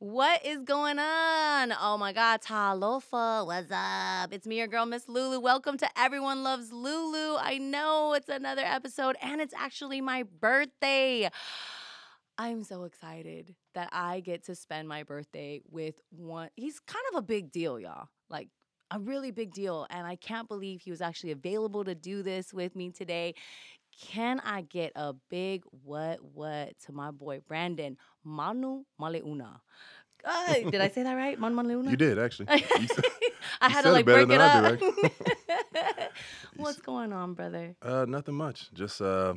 What is going on? Oh my God, Talofa, what's up? It's me, your girl, Miss Lulu. Welcome to Everyone Loves Lulu. I know it's another episode, and it's actually my birthday. I'm so excited that I get to spend my birthday with one. He's kind of a big deal, y'all. Like, a really big deal. And I can't believe he was actually available to do this with me today. Can I get a big what what to my boy Brandon Manu Maleuna? Uh, did I say that right? Manu Maleuna? You did actually. You said- I had to like break it up. did, What's going on, brother? uh, nothing much. Just uh,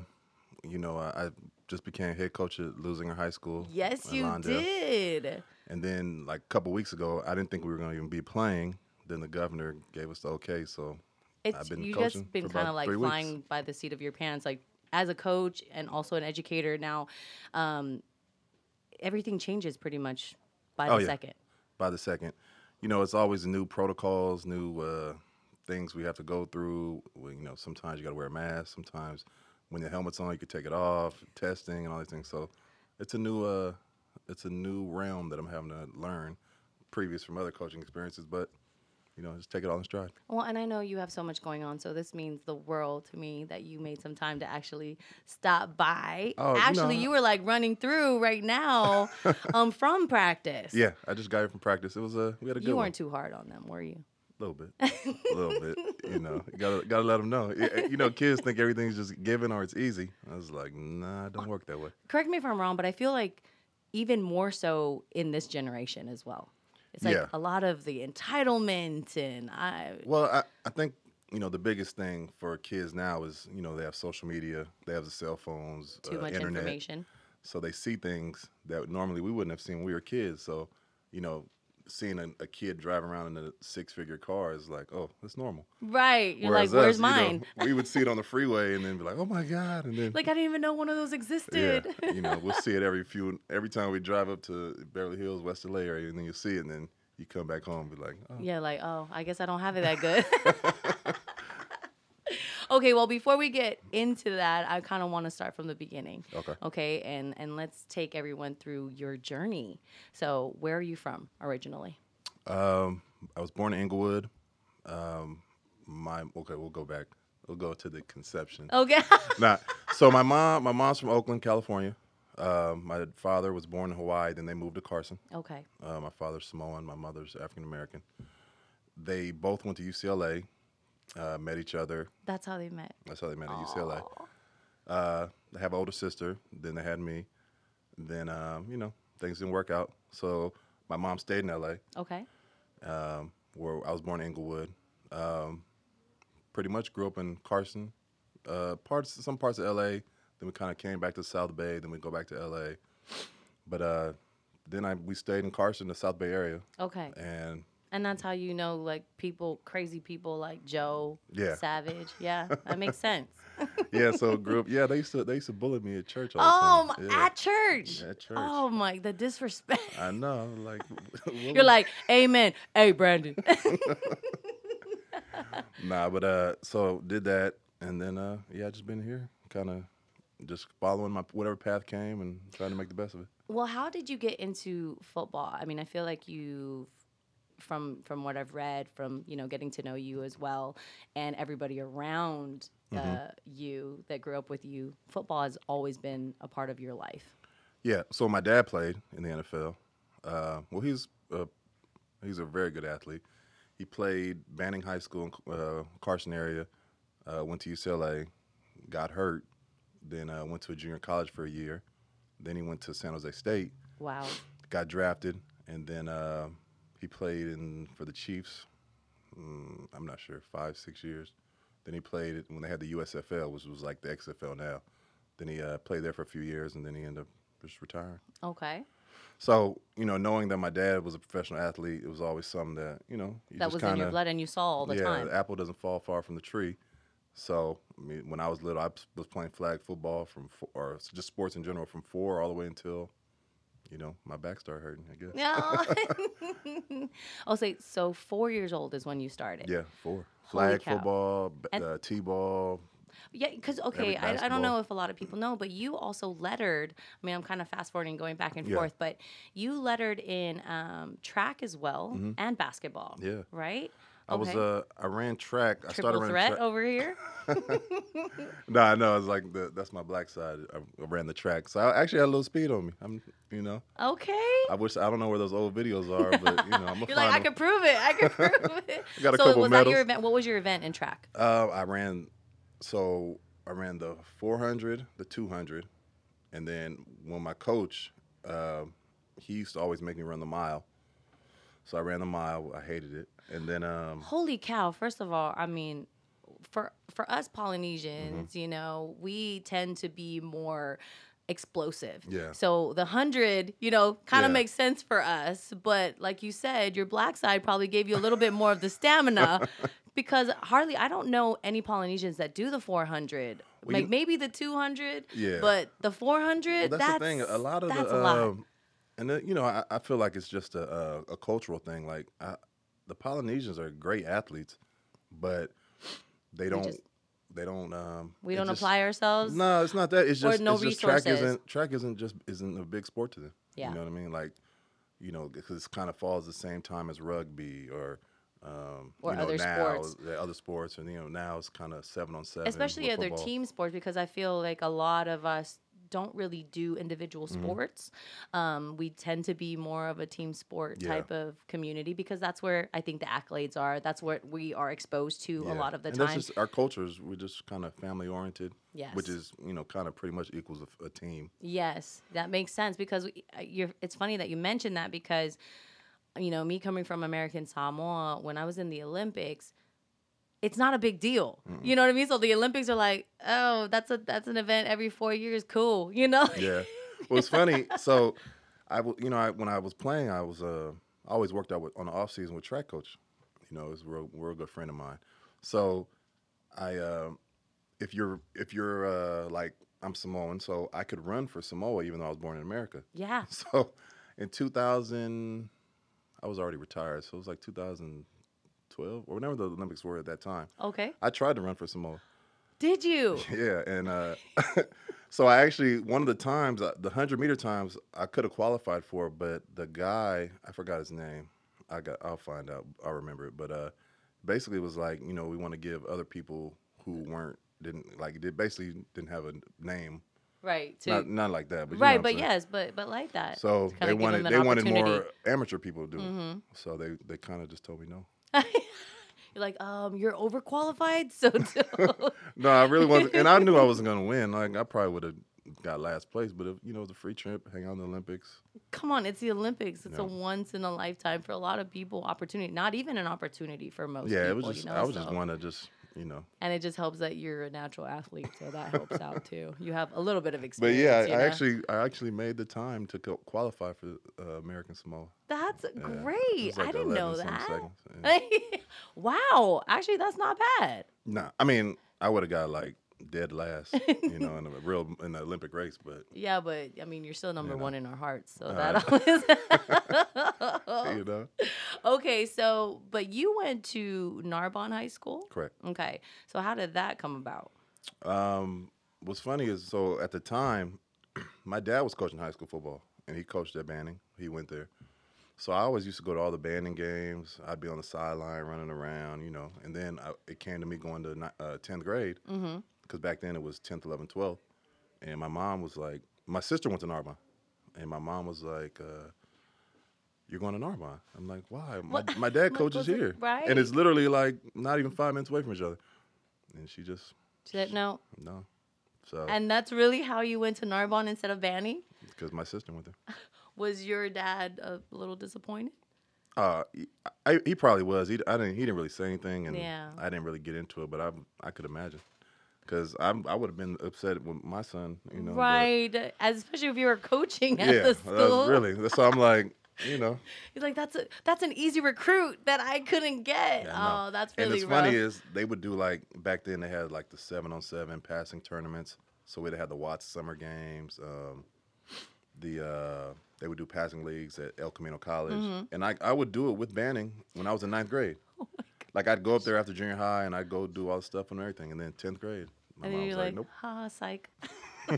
you know, I, I just became head coach at Leuzinger High School. Yes, you did. And then like a couple weeks ago, I didn't think we were going to even be playing. Then the governor gave us the okay. So It's been you just been kind of like three weeks. flying by the seat of your pants, like as a coach and also an educator. Now, um, everything changes pretty much by Oh, the yeah. second. by the second, you know, it's always new protocols, new uh, things we have to go through. Well, you know, sometimes you got to wear a mask. Sometimes when the helmet's on, you can take it off. Testing and all these things. So it's a new, uh, it's a new realm that I'm having to learn, previous from other coaching experiences. But you know, just take it all in stride. Well, and I know you have so much going on, so this means the world to me that you made some time to actually stop by. Oh, actually, know- you were like running through right now um, from practice. Yeah, I just got here from practice. It was a we had a good You weren't too hard on them, were you? A little bit, a little bit. You know, you gotta gotta let them know. You know, kids think everything's just given or it's easy. I was like, nah, it don't work that way. Correct me if I'm wrong, but I feel like even more so in this generation as well. It's like Yeah. a lot of the entitlement and I Well, I, I think you know the biggest thing for kids now is you know they have social media, they have the cell phones, too uh, much internet, information. so they see things that normally we wouldn't have seen when we were kids. So you know, seeing a, a kid driving around in a six-figure car is like, oh, that's normal. Right. You're Whereas like, where's us, you know, mine? we would see it on the freeway and then be like, oh my god, and then like I didn't even know one of those existed. yeah, you know, we'll see it every few every time we drive up to Beverly Hills, West LA area, and then you see it, and then you come back home, and be like, oh, Yeah, like, oh, I guess I don't have it that good. okay, well, before we get into that, I kind of want to start from the beginning. okay. Okay, and and let's take everyone through your journey. So, where are you from originally? Um, I was born in Inglewood. Um, my okay, we'll go back. We'll go to the conception. Okay. Nah, so my mom, my mom's from Oakland, California. Um, my father was born in Hawaii. Then they moved to Carson. okay. Uh, my father's Samoan. My mother's African American. They both went to UCLA. Uh, met each other. That's how they met. That's how they met at UCLA. Uh, they have an older sister. Then they had me. Then um, you know things didn't work out. So my mom stayed in LA. Okay. um, where I was born in Inglewood. Um, pretty much grew up in Carson, uh, parts some parts of LA. Then we kind of came back to South Bay. Then we go back to LA. But uh, then I we stayed in Carson, the South Bay area, Okay. and And that's how you know, like people, crazy people like Joe Yeah. Savage. Yeah, that makes sense. yeah, so group. Yeah, they used to they used to bully me at church all Oh, the time. my, Yeah. at church. At church. Oh my, the disrespect. I know, like You're like, Amen. Hey, Brandon. nah, but uh, so did that, and then uh, yeah, just been here, kind of just following my whatever path came and trying to make the best of it. well, how did you get into football? I mean, I feel like you, from from what I've read, from you know getting to know you as well, and everybody around uh, you that grew up with you, football has always been a part of your life. Yeah. So my dad played in the NFL. Uh, well, he's uh, he's a very good athlete. He played Banning High School in uh, Carson area. Uh, went to UCLA, got hurt, then uh, went to a junior college for a year. Then he went to San Jose State, Wow. got drafted, and then uh, he played in for the Chiefs. Mm, I'm not sure, five six years. Then he played when they had the USFL, which was like the XFL now. Then he uh, played there for a few years, and then he ended up just retiring. Okay. So, you know, knowing that my dad was a professional athlete, it was always something that, you know, you that was kinda, in your blood and you saw all the yeah, time. the apple doesn't fall far from the tree. So, I mean, when I was little, I was playing flag football from, four, or just sports in general, from four all the way until, you know, my back started hurting. I guess. No. I'll say so. Four years old is when you started. Yeah, four. Flag football, uh, t-ball, Yeah, because okay, I, I don't know if a lot of people know, but you also lettered. I mean, I'm kind of fast forwarding, going back and Yeah. forth, but you lettered in um, track as well Mhm. and basketball. Yeah. Right. I was uh I ran track. I started Triple running threat track. over here. no, I know it's like the, that's my black side. I, ran the track, so I actually had a little speed on me. I'm, you know, Okay. I wish I don't know where those old videos are, but you know, I'm gonna You're like, I them. could prove it. I could prove it. Got a so couple was that your event? What was your event in track? Uh, I ran, so I ran the 400, the 200, and then when my coach, uh, he used to always make me run the mile. So I ran the mile. I hated it, and then um, Holy cow! First of all, I mean, for for us Polynesians, Mm-hmm. you know, we tend to be more explosive. Yeah. So the hundred, you know, kind of Yeah. makes sense for us. But like you said, your black side probably gave you a little bit more of the stamina. Because hardly, I don't know any Polynesians that do the 400. Well, like you- maybe the 200, Yeah. but the 400, Well, that's, the thing. A lot of that's the, a lot. And the, you know, I, I feel like it's just a, a, a cultural thing. Like I, the Polynesians are great athletes, but they don't. just- they don't. Um, we don't just- apply ourselves. No, it's not that. It's Or just no it's just track resources. isn't track isn't just isn't a big sport to them. Yeah. You know what I mean? Like, you know, because it kind of falls the same time as rugby or. Um, Or you know, other now, sports. the other sports, and you know now it's kind of seven on seven, especially other football. team sports because I feel like a lot of us don't really do individual Mm-hmm. sports. Um, we tend to be more of a team sport Yeah. type of community because that's where I think the accolades are. That's what we are exposed to a lot of the and time. That's just our cultures. We're just kind of family oriented, yes. which is you know kind of pretty much equals a, a team. Yes, that makes sense because we, uh, you're. It's funny that you mentioned that because, you know, me coming from American Samoa, when I was in the Olympics, it's not a big deal. You know what I mean? So the Olympics are like, oh, that's a that's an event every four years. Cool. You know? Yeah. Well, it's funny. So, I w- you know I, when I was playing, I was uh I always worked out with, on the off season with track coach. You know, he's a real, real good friend of mine. So, I um if you're if you're uh like I'm Samoan, so I could run for Samoa even though I was born in America. yeah. So, in 2000, I was already retired, so it was like 2012 or whenever the Olympics were at that time. Okay. I tried to run for Samoa. Did you? Yeah, and uh, so I actually one of the times, uh, the hundred meter times, I could have qualified for, but the guy, I forgot his name. I got, I'll find out. I'll remember it. But uh, basically, it was like you know we want to give other people who weren't didn't like did basically didn't have a name. Right. To, Not not like that, but you right, but saying. yes, but but like that. So they wanted they wanted more amateur people to do it. Mhm. So they they kind of just told me no. You're like, um, you're overqualified, so don't. No, I really wasn't, and I knew I wasn't gonna win. Like I probably would have got last place, but if you know it was a free trip, hang out in the Olympics. come on, it's the Olympics. It's a once in a lifetime for a lot of people opportunity. Not even an opportunity for most yeah, people. it was just you know, I was just so- one to just you know. And it just helps that you're a natural athlete, so that helps out too. You have a little bit of experience. But yeah, I, actually I actually made the time to co- qualify for uh, American Samoa. That's Yeah, great. like I didn't know that. seconds, yeah. wow, actually, that's not bad. Nah, I mean I would have got like dead last, you know, in a real in the Olympic race, but Yeah, but I mean, you're still number know. one in our hearts, so that always. you know, okay, so but you went to Narbonne High School. correct. Okay, so how did that come about? Um, what's funny is so at the time, my dad was coaching high school football, and he coached at Banning. He went there, so I always used to go to all the Banning games. I'd be on the sideline running around, you know. And then I, it came to me going to uh, tenth grade Mm-hmm. Because back then it was tenth, eleventh, twelfth, and my mom was like, my sister went to Narbonne, and my mom was like. Uh, you're going to Narbonne. I'm like, why? My, my dad coaches here, Right. and it's literally like not even five minutes away from each other. And she just She said no, no. So and that's really how you went to Narbonne instead of Banning. because my sister went there. Was your dad a little disappointed? Uh, he, I, he probably was. He, I didn't. He didn't really say anything, and Yeah. I didn't really get into it. But I, I could imagine, because I'm, I would have been upset with my son. You know, but- right, As, especially if you were coaching at yeah, the that's school. really. So I'm like, you know, He's like, that's a that's an easy recruit that I couldn't get. Yeah, I oh, that's and really it's rough. funny is they would do like back then they had like the seven on seven passing tournaments. So we'd have the Watts Summer Games. Um, the uh, they would do passing leagues at El Camino College, Mhm. and I I would do it with Banning when I was in ninth grade. Like I'd go up there after junior high and I'd go do all the stuff and everything, and then tenth grade, My and mom you're was like, nope. ha, psych.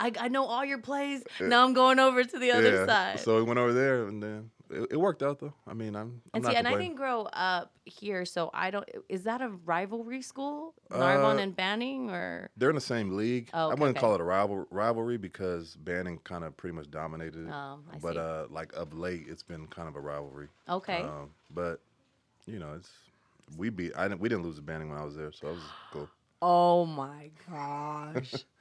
I, I know all your plays. Now I'm going over to the other yeah. side. So we went over there, and then it, it worked out though. I mean, I'm. I'm and not see, and I didn't grow up here, so I don't. Is that a rivalry school, Narbonne Uh, and Banning, or? They're in the same league. Oh, okay, I wouldn't okay. call it a rival rivalry because Banning kind of pretty much dominated it. Oh, I but see. uh, like of late, it's been kind of a rivalry. Okay. Um, but you know, it's we beat. I didn't. We didn't lose the Banning when I was there, so that was cool. Oh my gosh.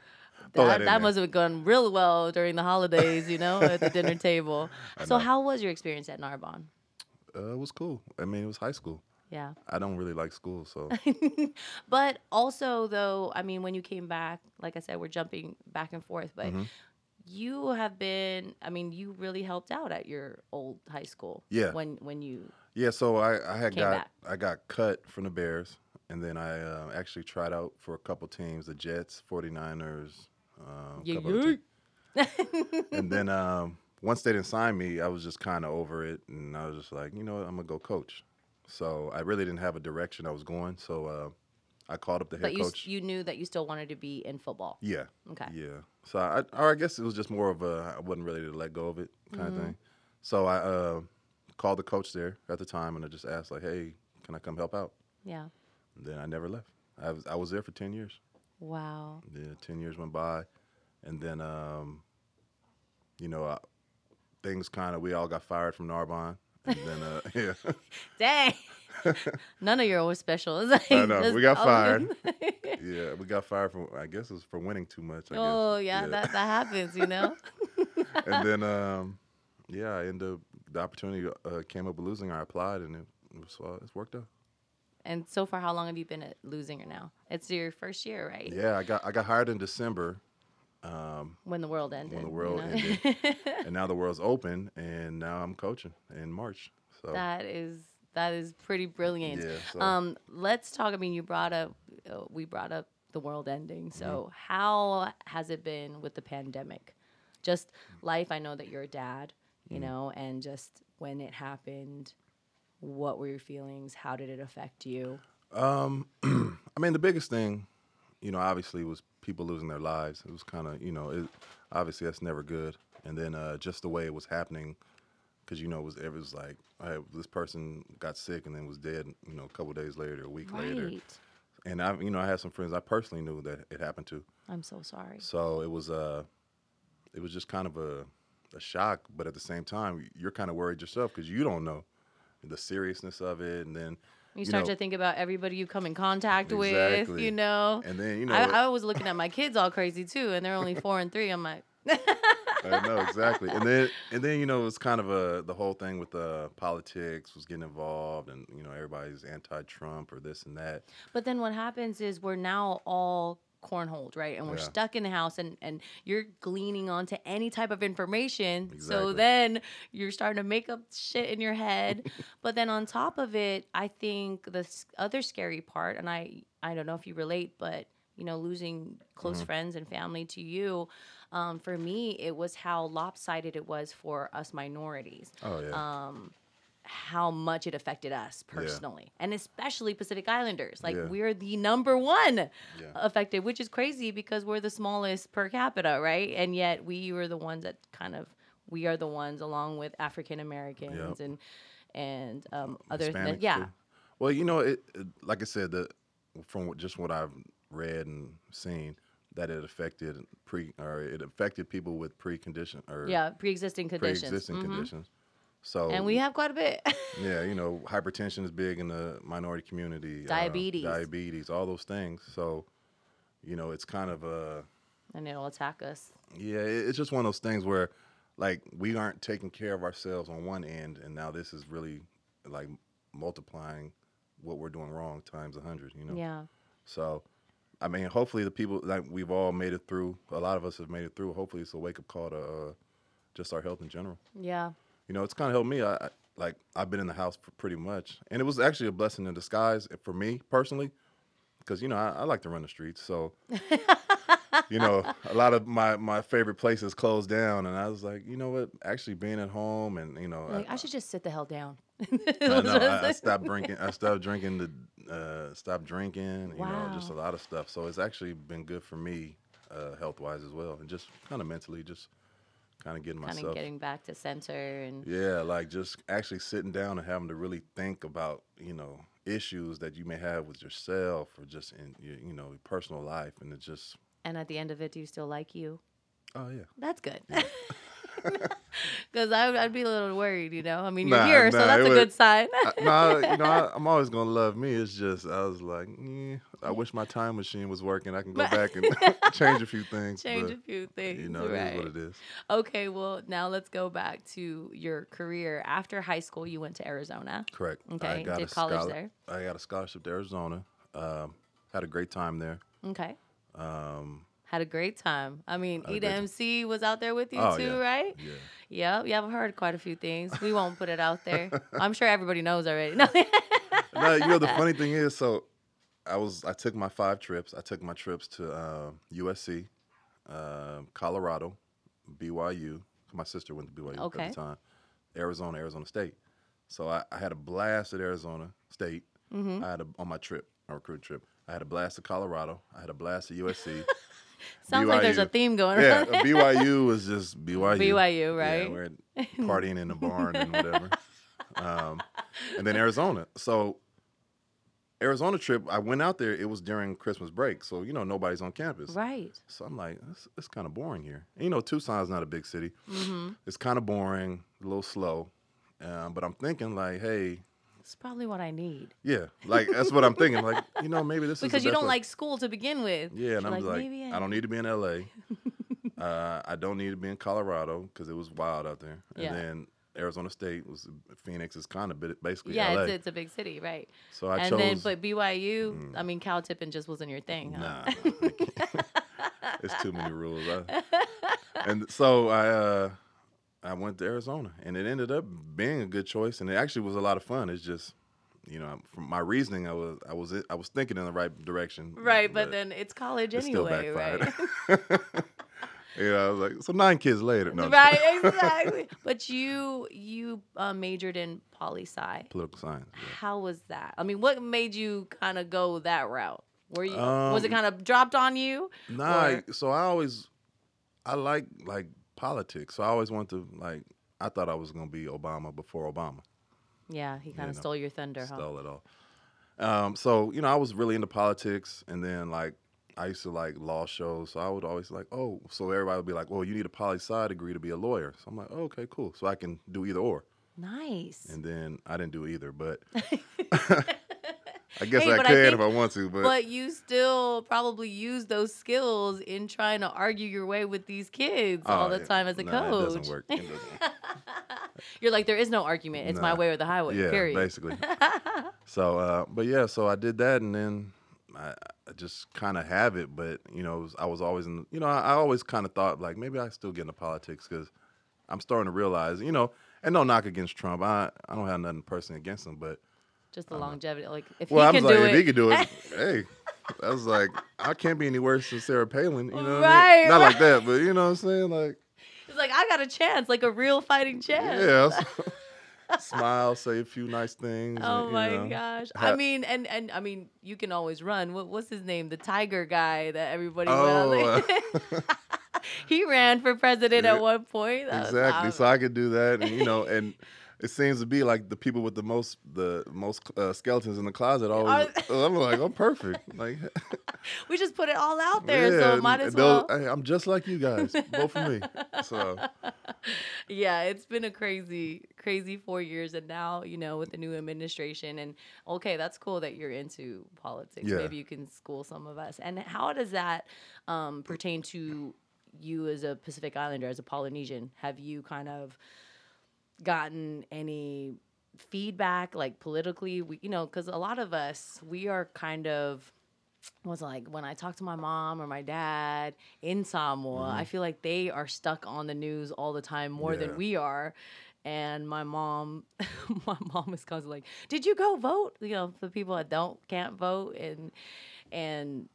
That that that must have gone real well during the holidays, you know, at the dinner table. So, how was your experience at Narbonne? Uh, it was cool. I mean, it was high school. Yeah. I don't really like school, so but also, though, I mean, when you came back, like I said, we're jumping back and forth, but Mhm. you have been, I mean, you really helped out at your old high school. Yeah. When, when you, yeah. So I, I had Came got back. I got cut from the Bears, and then I uh, actually tried out for a couple teams: the Jets, 49ers. Uh, Yeah, yeah. teams. and then um, once they didn't sign me, I was just kind of over it, and I was just like, you know, what, I'm gonna go coach. So I really didn't have a direction I was going. So uh, I called up the head but you, s- coach. you knew that you still wanted to be in football. yeah, Okay. yeah. So I, or I guess it was just more of a I wasn't ready to let go of it kind Mm-hmm. of thing. So I uh, called the coach there at the time, and I just asked like, hey, can I come help out? Yeah. And then I never left. I was I was there for ten years. Wow. Yeah, ten years went by, and then um, you know, things kind of we all got fired from Narbonne, and then uh, yeah, Dang. None of your own special. Like, I know, we got fired. yeah, we got fired from I guess it was for winning too much. I oh guess. yeah, that that happens, you know. and then um, yeah, I ended up the opportunity uh, came up with losing. I applied, and it, it was uh, it's worked out. And so far, how long have you been at Leuzinger now? It's your first year, right? Yeah, I got I got hired in December. Um, When the world ended. when the you world know? ended, and now the world's open, and now I'm coaching in March. So that is that is pretty brilliant. yeah, so. Um, let's talk. I mean, you brought up, uh, we brought up the world ending. Mm-hmm. So, how has it been with the pandemic? Just life. I know that you're a dad, you Mm-hmm. know, and just when it happened, what were your feelings? How did it affect you? Um, I mean, the biggest thing, you know, obviously was people losing their lives. It was kind of, you know, it, obviously that's never good. And then uh, just the way it was happening, because you know, it was it was like I this person got sick and then was dead, you know, a couple days later, a week later. Right. And I, you know, I had some friends I personally knew that it happened to. I'm so sorry. So it was uh, it was just kind of a, a shock, but at the same time, you're kind of worried yourself because you don't know the seriousness of it, and then You you start know- to think about everybody you come in contact with, you know. and then you know I, I was looking at my kids all crazy too, and they're only four and three. I'm like, I know exactly, and then and then you know it's kind of a the whole thing with the politics was getting involved, and you know everybody's anti-Trump or this and that. But then what happens is we're now all cornholed, right? And we're Yeah. stuck in the house and, and you're gleaning onto any type of information. So then you're starting to make up shit in your head. but then on top of it, I think the other scary part, and I, I don't know if you relate, but you know, losing close Mm-hmm. friends and family to you, um, for me, it was how lopsided it was for us minorities Oh yeah, um, how much it affected us Yeah. personally, and especially Pacific Islanders. Like Yeah. we're the number one yeah, affected, which is crazy because we're the smallest per capita, right? And yet we were the ones that kind of we are the ones along with African Americans and and um, other Hispanics, yeah. too. Well, you know, it, it like I said, the from just what I've read and seen, that it affected pre or it affected people with precondition or Yeah, pre-existing conditions. pre-existing Mhm. conditions. So And we have quite a bit. Yeah, you know, hypertension is big in the minority community. uh, Diabetes. diabetes, all those things. So, you know, it's kind of a and it'll attack us. yeah. It's just one of those things where, like, we aren't taking care of ourselves on one end, and now this is really like multiplying what we're doing wrong times a hundred. You know. Yeah. So, I mean, hopefully the people like we've all made it through. A lot of us have made it through. Hopefully, it's a wake up call to uh, just our health in general. Yeah. You know, it's kind of helped me. I, I like I've been in the house for pretty much, and it was actually a blessing in disguise for me personally, because you know I, I like to run the streets. So, you know, a lot of my my favorite places closed down, and I was like, you know what? Actually, being at home and you know, like, I should just sit the hell down. I, know, I, I stopped drinking. I stopped drinking the uh, stopped drinking. You know, just a lot of stuff. So it's actually been good for me, uh, health wise as well, and just kind of mentally, just kind of getting kind myself. of getting back to center and Yeah, like just actually sitting down and having to really think about, you know, issues that you may have with yourself or just in your, you know, personal life, and it just, and at the end of it, do you still like you? oh yeah. That's good. Because I, I'd be a little worried, you know. I mean, you're Nah, here, so that's a good sign. I, no, I- you know, I, I'm always gonna love me. It's just I was like, eh, I wish my time machine was working. I can go back and change a few things. Change but, a few things. you know, right. it is what it is. Okay, well, now let's go back to your career. After high school, you went to Arizona. Correct. Okay, I got did a college scholar- there. I got a scholarship to Arizona. Um, had a great time there. Okay. Um, Had a great time. I mean, a Eda. MC was out there with you Oh, too, yeah. right? yeah. Yep. Yeah, I've heard quite a few things. We won't put it out there. I'm sure everybody knows already. No. no, you know the funny thing is, so I was I took my five trips. I took my trips to uh, USC, uh, Colorado, BYU. My sister went to BYU Okay. at the time. Arizona, Arizona State. So I, I had a blast at Arizona State. hmm I had a, on my trip, my recruit trip. I had a blast at Colorado. I had a blast at USC. Sounds like there's a theme going yeah, on. BYU was just BYU. BYU, Yeah, right? we're partying in the barn and whatever. Um, and then Arizona. So Arizona trip, I went out there. It was during Christmas break, so you know nobody's on campus. right. So I'm like, it's, it's kind of boring here. And, you know, Tucson's not a big city. hmm It's kind of boring, a little slow. Um, but I'm thinking like, hey, It's probably what I need. yeah, like that's what I'm thinking. Like, you know, maybe this is Because you don't way. like school to begin with. Yeah, and You're I'm like, maybe I don't need to be in LA. uh, I don't need to be in Colorado because it was wild out there. And Yeah. then Arizona State was Phoenix is kind of basically Yeah, it's, it's a big city, right? so I and chose. then, but BYU, Mm. I mean, Cal Tippin just wasn't your thing, huh? Nah, it's too many rules. I- and so I uh, I went to Arizona, and it ended up being a good choice, and it actually was a lot of fun. It's just. You know, from my reasoning, I was I was I was thinking in the right direction. Right, but, then it's college it anyway, right? yeah, I was like, so nine kids later. No, right, exactly. But you you uh, majored in poli sci. Political science. yeah. How was that? I mean, what made you kind of go that route? Were you was it Um, kind of dropped on you? Nah, Or- so I always, I like like politics. So I always wanted to like. I thought I was gonna be Obama before Obama. Yeah, he kind of know, stole your thunder, huh? Stole it all. Um, so you know, I was really into politics, and then like I used to like law shows. So I would always like, oh, so everybody would be like, well, you need a poli sci degree to be a lawyer. So I'm like, oh, okay, cool. So I can do either or. Nice. And then I didn't do either, but I guess Hey, I but I can think- if I want to. But, but you still probably use those skills in trying to argue your way with these kids all Oh, the yeah. time as a Nah, coach. It doesn't work. It doesn't. You're like, there is no argument. It's my way or the highway. yeah, period. basically. So, uh, but yeah, so I did that, and then I, I just kind of have it. But you know, was- I was always in. You know, I, I always kind of thought like maybe I still get into politics because I'm starting to realize, you know, and no knock against Trump. I I don't have nothing personally against him, but Just the longevity. Like if well, he I can was like, do if it, he could do it, hey. I was like, I can't be any worse than Sarah Palin. You know, what I Right, mean? not right. like that, but you know what I'm saying? Like, It's like I got a chance, like a real fighting chance. yeah, smile, say a few nice things. Oh you my know. gosh! I mean, and and I mean, you can always run. What what's his name? The tiger guy that everybody. Oh, went uh, he ran for president Yeah, at one point. That exactly. So. I could do that, and you know, and it seems to be like the people with the most the most uh, skeletons in the closet. Always, I'm like, I'm perfect. Like, we just put it all out there, yeah, so might as well. hey, I'm just like you guys, both for me. So yeah, it's been a crazy, crazy four years, and now you know with the new administration, and okay, that's cool that you're into politics. Yeah. Maybe you can school some of us. And how does that um, pertain to you as a Pacific Islander, as a Polynesian? Have you kind of gotten any feedback, like politically? We, you know, because a lot of us, we are kind of was like when I talk to my mom or my dad in Samoa, I feel like they are stuck on the news all the time more Yeah. than we are. And my mom, my mom is constantly like, "Did you go vote?" You know, for people that don't can't vote, and and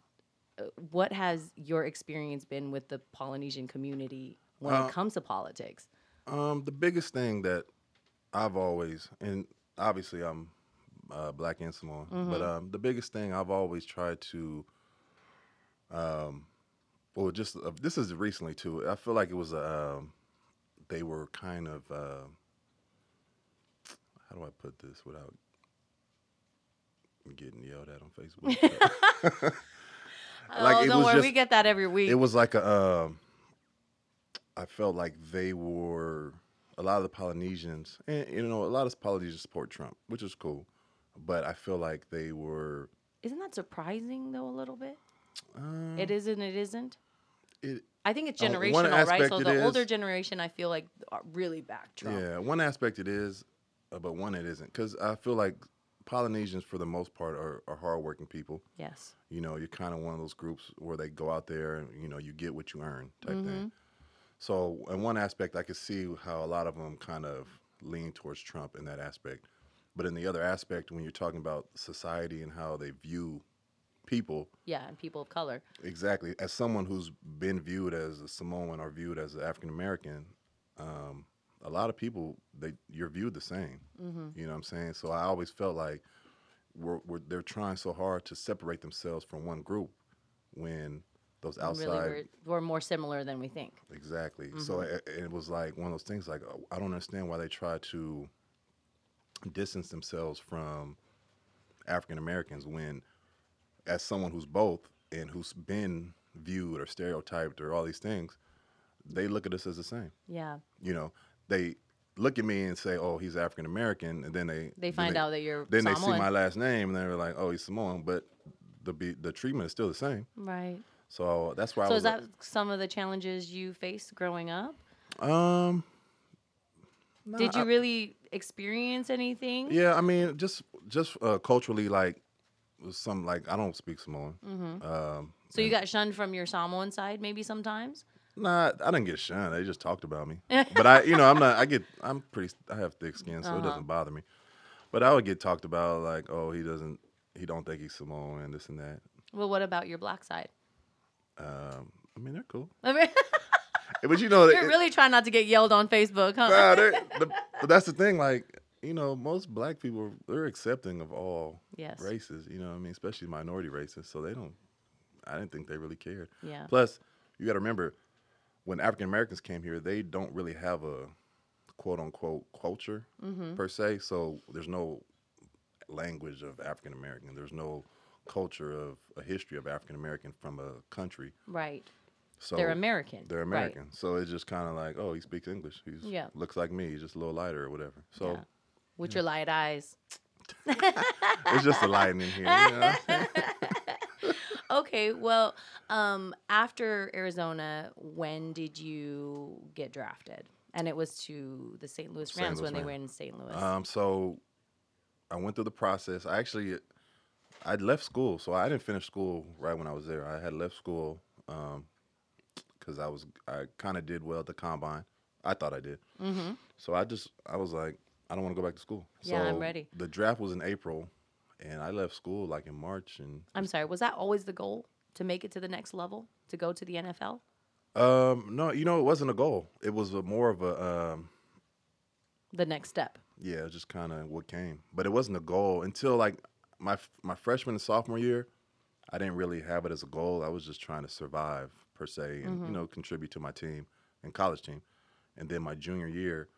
uh, what has your experience been with the Polynesian community when Uh, it comes to politics? Um, the biggest thing that I've always, and obviously I'm uh, black and Samoan, but um, the biggest thing I've always tried to, um, well, just uh, this is recently too. I feel like it was a, um, they were kind of, uh, how do I put this without getting yelled at on Facebook? Like, oh, don't worry, we get that every week. it was like a um I felt like they were a lot of the Polynesians and you know a lot of Polynesians support Trump, which is cool. But I feel like they were Isn't that surprising though a little bit? um, It is and it isn't. it I think it's one generational, right? So the older generation, I feel like, really back Trump. yeah, one aspect it is, uh, but one it isn't cuz I feel like Polynesians for the most part are, are hardworking people. Yes. You know, you're kind of one of those groups where they go out there and you know you get what you earn type Mm-hmm. thing. So in one aspect, I could see how a lot of them kind of lean towards Trump in that aspect. But in the other aspect, when you're talking about society and how they view people, Yeah, and people of color. exactly as someone who's been viewed as a Samoan or viewed as an African American, um, a lot of people they you're viewed the same. Mm-hmm. You know what I'm saying? So I always felt like we're, we're they're trying so hard to separate themselves from one group when those outside Really, we're, we're more similar than we think. Exactly. So Mm-hmm. it, it was like one of those things. Like I don't understand why they try to distance themselves from African Americans when, as someone who's both and who's been viewed or stereotyped or all these things, they look at us as the same. Yeah. You know, they look at me and say, "Oh, he's African American," and then they They find out that you're Then they see my last name and they're like, "Oh, he's Samoan," but the the treatment is still the same. right. So that's why. I So is that some of the challenges you faced growing up? um. Did nah, you really experience anything? Yeah, I mean, just just uh, culturally, like some like I don't speak Samoan. Um, Mm-hmm. So you got shunned from your Samoan side, maybe sometimes. nah, I didn't get shunned. They just talked about me. but I, you know, I'm not. I get. I'm pretty. I have thick skin, so it Uh-huh. doesn't bother me. But I would get talked about like, oh, he doesn't. He don't think he's Samoan and this and that. Well, what about your black side? Um, I mean, they're cool. I mean, But you know, You're it- really trying not to get yelled on Facebook, huh? nah, the, but that's the thing. Like, you know, most black people they're accepting of all yes. races. You know, what I mean, especially minority races. So they don't. I didn't think they really cared. Yeah. Plus, you got to remember when African Americans came here, they don't really have a quote unquote culture Mm-hmm. per se. So there's no language of African American. There's no culture of a history of African American from a country. Right. So They're American. They're Right. American. So it's just kind of like, oh, he speaks English. He Yeah. looks like me. He's just a little lighter or whatever. So Yeah. With your light eyes. it's just a lighting in here. You know? Okay, well, um, after Arizona, when did you get drafted? And it was to the St. Louis St. Rams Louis when they were in St. Louis. Um, so I went through the process. I actually I left school, so I didn't finish school right when I was there. I had left school because I was I kind of did well at the combine. I thought I did. mm-hmm. So I just I was like, I don't want to go back to school. Yeah, I'm ready. The draft was in April, and I left school like in March, and I'm sorry, was that always the goal to make it to the next level, to go to the NFL? um, no, you know, it wasn't a goal. It was a, more of a um, The next step. Yeah, just kind of what came, but it wasn't a goal until like my my freshman and sophomore year. I didn't really have it as a goal. I was just trying to survive per se, and you know, contribute to my team and college team. And then my junior year,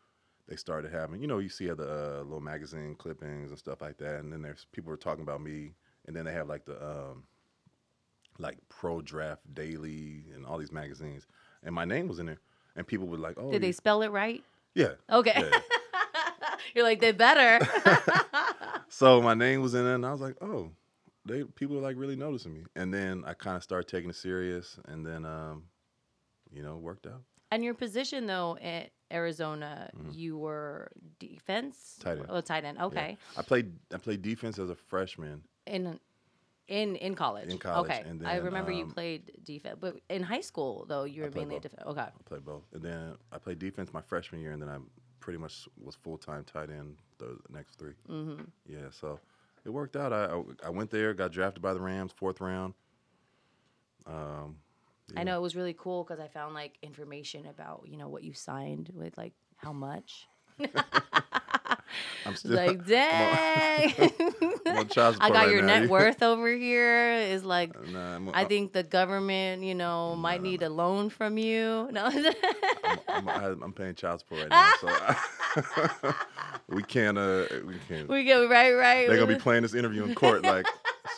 they started having, you know, you see other uh, little magazine clippings and stuff like that. And then there's people were talking about me, and then they have like the um, like Pro Draft Daily and all these magazines, and my name was in there, and people were like, "Oh, Did they spell it right? yeah." Okay. Yeah. You're like, they better. So my name was in it, and I was like, oh, they people are like really noticing me. And then I kind of started taking it serious, and then um, you know, worked out. and your position, though, at Arizona, you were defense? Mm-hmm. Tight end. Oh, tight end. Yeah. Okay. I played I played defense as a freshman. In in in college. In college, Okay. and I then, remember you um, played defense, but in high school though you were mainly defense. Okay. I played both, and then I played defense my freshman year, and then I pretty much was full time tight end the next 3 Mm-hmm. Yeah, so it worked out. I, I I went there, got drafted by the Rams, fourth round. Um, I know it was really cool because I found like information about you know what you signed with like how much. I'm still like dang. I'm on child I got right your now. net worth over here is like Nah, I'm, I think the government, you know, might no, need a loan from you. No. I'm, I'm, paying child support right now, so I, we can't. Uh, we can't. we go right, right. They're gonna be playing this interview in court. Like,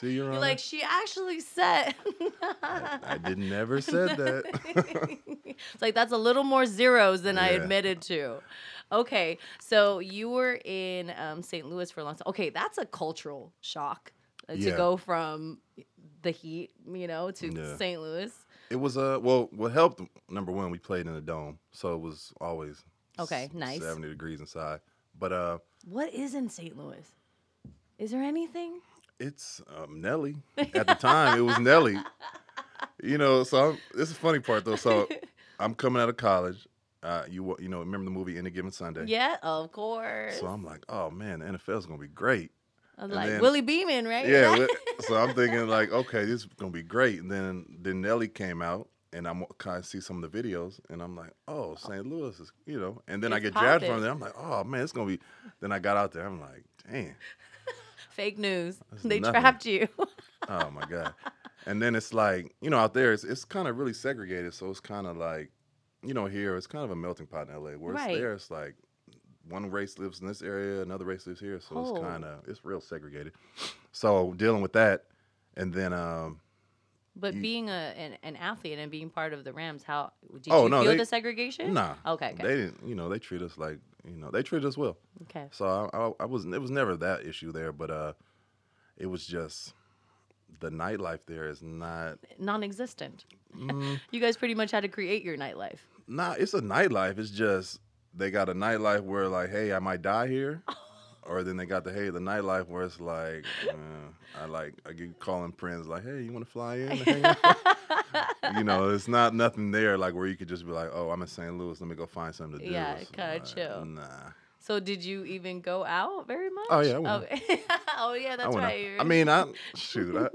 see, Your Honor, like she actually said. I, I didn't never said that. it's like that's a little more zeros than I admitted to. Okay, so you were in um, St. Louis for a long time. Okay, that's a cultural shock uh, to Yeah. go from the heat, you know, to Yeah. St. Louis. It was uh well what helped number one we played in the dome so it was always Okay, s- nice. seventy degrees inside but uh What is in St. Louis? Is there anything? it's um, Nelly at the time it was Nelly you know so I'm, this is the funny part though so I'm coming out of college uh you you know remember the movie Any Given Sunday Yeah, of course. so I'm like oh man the NFL's gonna be great I was and like then- Willie Beamen, right? yeah so I'm thinking like okay this is gonna be great and then then Nelly came out. And I'm kind of see some of the videos, and I'm like, "Oh, St. Louis is, you know." And then I get drafted poppin'. from there. I'm like, "Oh man, it's gonna be." Then I got out there. I'm like, "Dang, Fake news. They nothing. trapped you. oh my god!" And then it's like, you know, out there, it's it's kind of really segregated. So it's kind of like, you know, here it's kind of a melting pot in LA. Where Right. it's there, it's like one race lives in this area, another race lives here. So Oh. it's kind of it's real segregated. So dealing with that, and then um, But You- being a an, an athlete and being part of the Rams, how did Oh, you no, feel they- the segregation? nah, Okay, okay. they didn't. You know, they treat us like you know they treat us well. okay. So I, I, I was it was never that issue there, but uh, it was just the nightlife there is not. Non-existent. Mm, You guys pretty much had to create your nightlife. Nah, it's a nightlife. It's just they got a nightlife where like, hey, I might die here, or then they got the hey the nightlife where it's like, uh, I like I get calling friends like, hey, you want to fly in? and hang out?" you know, it's not nothing there like where you could just be like, oh, I'm in St. Louis, let me go find something to do. Yeah, It's kinda like, chill. Nah. So did you even go out very much? Oh, yeah, I went Okay. oh yeah, that's out. right. I mean, I shoot. I,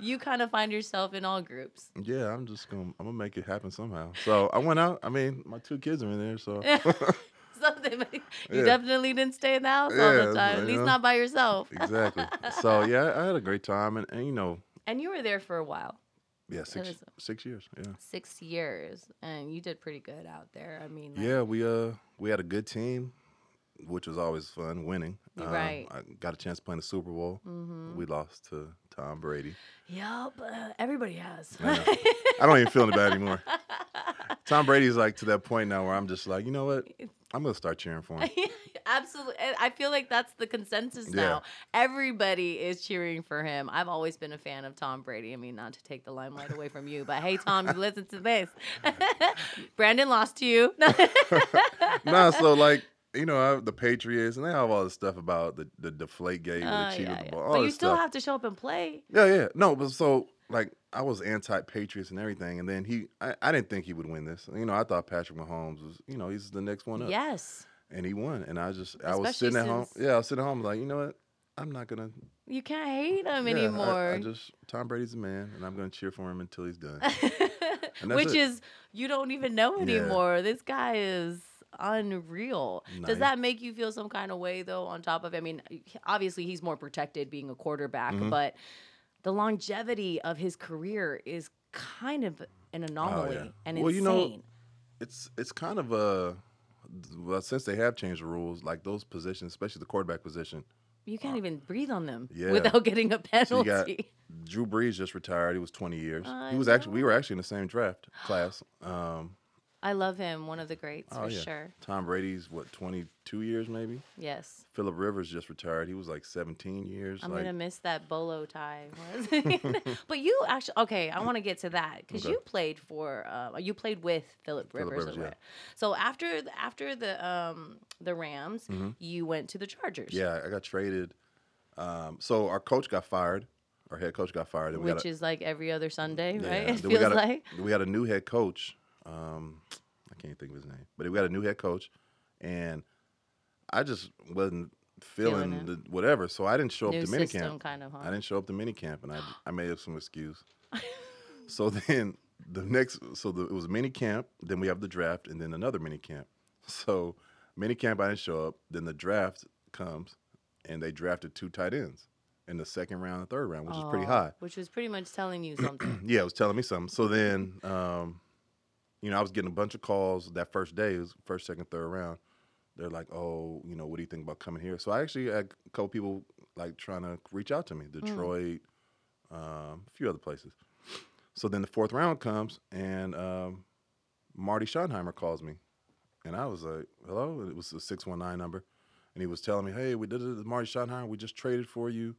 you kind of find yourself in all groups. Yeah, I'm just gonna I'm gonna make it happen somehow. So I went out. I mean, my two kids are in there, so Something you Yeah. definitely didn't stay in the house all the time. At least know. not by yourself. exactly. So yeah, I had a great time, and, and you know, And you were there for a while, yeah, six was- six years. Yeah, six years, and you did pretty good out there. I mean, like, yeah. We uh we had a good team, which was always fun. Winning. Um, Right. I got a chance to play in the Super Bowl. Mm-hmm. We lost to Tom Brady. Yup, uh, everybody has. I. I don't even feel any bad anymore. Tom Brady's like to that point now where I'm just like, you know what? I'm gonna start cheering for him. Absolutely. I feel like that's the consensus Yeah. now. Everybody is cheering for him. I've always been a fan of Tom Brady. I mean, not to take the limelight away from you, but hey, Tom, you listen to this. Brandon lost to you. nah, so like you know I, the Patriots and they have all this stuff about the the deflate gate with Uh, the cheat yeah, with the yeah. ball. All But you still stuff. have to show up and play. Yeah, yeah. No, but so like I was anti Patriots and everything, and then he I, I didn't think he would win this. You know, I thought Patrick Mahomes was you know he's the next one up, Yes. and he won. And I just I was Especially sitting at home. Yeah, I was sitting at home like you know what. I'm not gonna You can't hate him yeah, anymore. I, just Tom Brady's a man, and I'm gonna cheer for him until he's done. Which it. is you don't even know Yeah. anymore. This guy is unreal. Nah, Does that make you feel some kind of way though? On top of, I mean, obviously he's more protected being a quarterback, Mhm. but the longevity of his career is kind of an anomaly Oh, yeah. and Well, you know, it's it's kind of a well since they have changed the rules, like those positions, especially the quarterback position. You can't even breathe on them yeah. without getting a So penalty. got Drew Brees just retired. He was 20 years. I he was actually we were actually in the same draft class. Um, I love him. One of the greats Oh, for yeah. sure. Tom Brady's what 22 years maybe. Yes. Philip Rivers just retired. He was like 17 years. I'm like, gonna miss that bolo tie. but you actually okay. I want to get to that because Okay. you played for uh, you played with Philip Phillip Rivers. Rivers, yeah. So after after the um the Rams, Mhm. you went to the Chargers. yeah, I got traded. Um, so our coach got fired. Our head coach got fired. and we Which got a, is like every other Sunday, yeah, right? It feels a, like. we got a new head coach. Um, I can't think of his name, but we got a new head coach, and I just wasn't Feeling feeling the whatever. So I didn't show New up to minicamp. kind of, huh? I didn't show up to minicamp, and I I made up some excuse. So then the next, so the, it was mini camp. Then we have the draft, and then another mini camp. So mini camp, I didn't show up. Then the draft comes, and they drafted two tight ends in the second round and third round, which is pretty Oh, high. Which was pretty much telling you something. Yeah, it was telling me something. So then, um, you know, I was getting a bunch of calls that first day, it was first, second, third round. They're like, oh, you know, what do you think about coming here? So I actually had a couple people like trying to reach out to me, Detroit, um, a few other places. So then the fourth round comes, and um, Marty Schottenheimer calls me, and I was like, hello, and it was a six one nine number, and he was telling me, hey, we did it, Marty Schottenheimer, we just traded for you.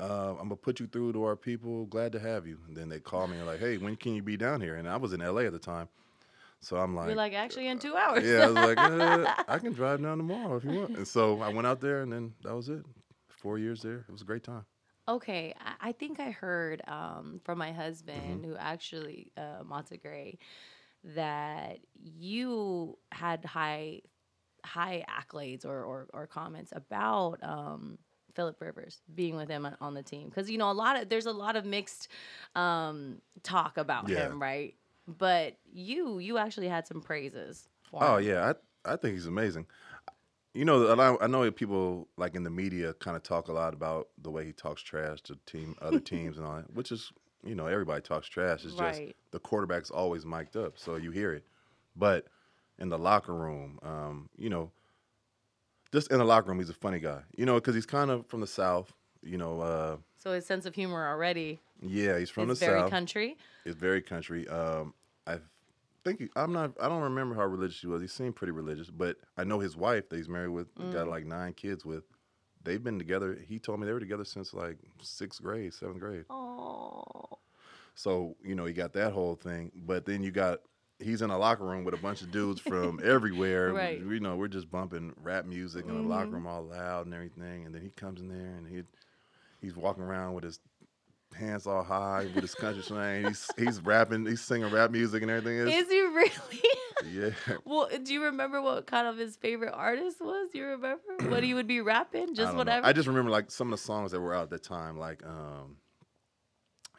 Uh, I'm gonna put you through to our people. Glad to have you. And then they call me and like, hey, when can you be down here? And I was in LA at the time, so I'm like, You're like, actually, in two hours. yeah, I was like, uh, I can drive down tomorrow if you want. And so I went out there, and then that was it. Four years there. It was a great time. Okay, I, I think I heard um, from my husband, Mm-hmm. who actually uh, Montegray, that you had high high accolades or or, or comments about um, Philip Rivers being with him on, on the team because you know a lot of there's a lot of mixed um, talk about Yeah. him, right? But you you actually had some praises. For Oh him. yeah, I I think he's amazing. You know, a lot- I know people like in the media kind of talk a lot about the way he talks trash to team other teams and all that, which is you know everybody talks trash. It's just the quarterback's always mic'd up, so you hear it. But in the locker room, um, you know, just in the locker room, he's a funny guy. You know, because he's kind of from the south. You know, uh, So his sense of humor already yeah, he's from the very south. country. It's very country. Um, I think he- I'm not. I don't remember how religious he was. He seemed pretty religious, but I know his wife that he's married with, Mm. got like nine kids with. They've been together. He told me they were together since like sixth grade, seventh grade. Oh. So you know he got that whole thing. But then you got he's in a locker room with a bunch of dudes from everywhere. Right. You know we're just bumping rap music in the locker Mhm. room all loud and everything. And then he comes in there and he he's walking around with his hands all high with his country slang. He's he's rapping, he's singing rap music and everything. It's- Is he really? yeah. well, do you remember what kind of his favorite artist was? Do you remember what he would be rapping? I Just know. whatever. I just remember like some of the songs that were out at the time, like um,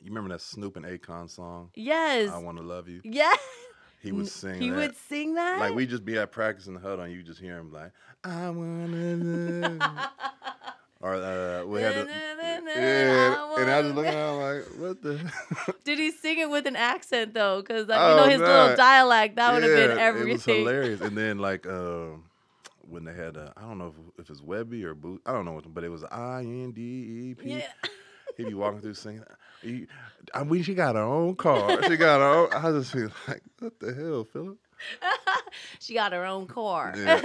you remember that Snoop and Akon song, yes. "I Want to Love You." yes. He was singing. He that. would sing that. like we just be at practice in the huddle, and you just hear him like, "I wanna love," you." or uh, we had to, yeah, and I was looking at him like, "What the?" Did he sing it with an accent though? Because like, Oh, you know his little dialect that would have been everything. It was hilarious. And then like um, when they had uh, I don't know if, if it's Webbie or Boot, I don't know what, but it was I N D E P. Yeah. He'd be walking through singing. I mean, she got her own car. She got her own. I just feel like, what the hell, Philip? she got her own car. Yeah.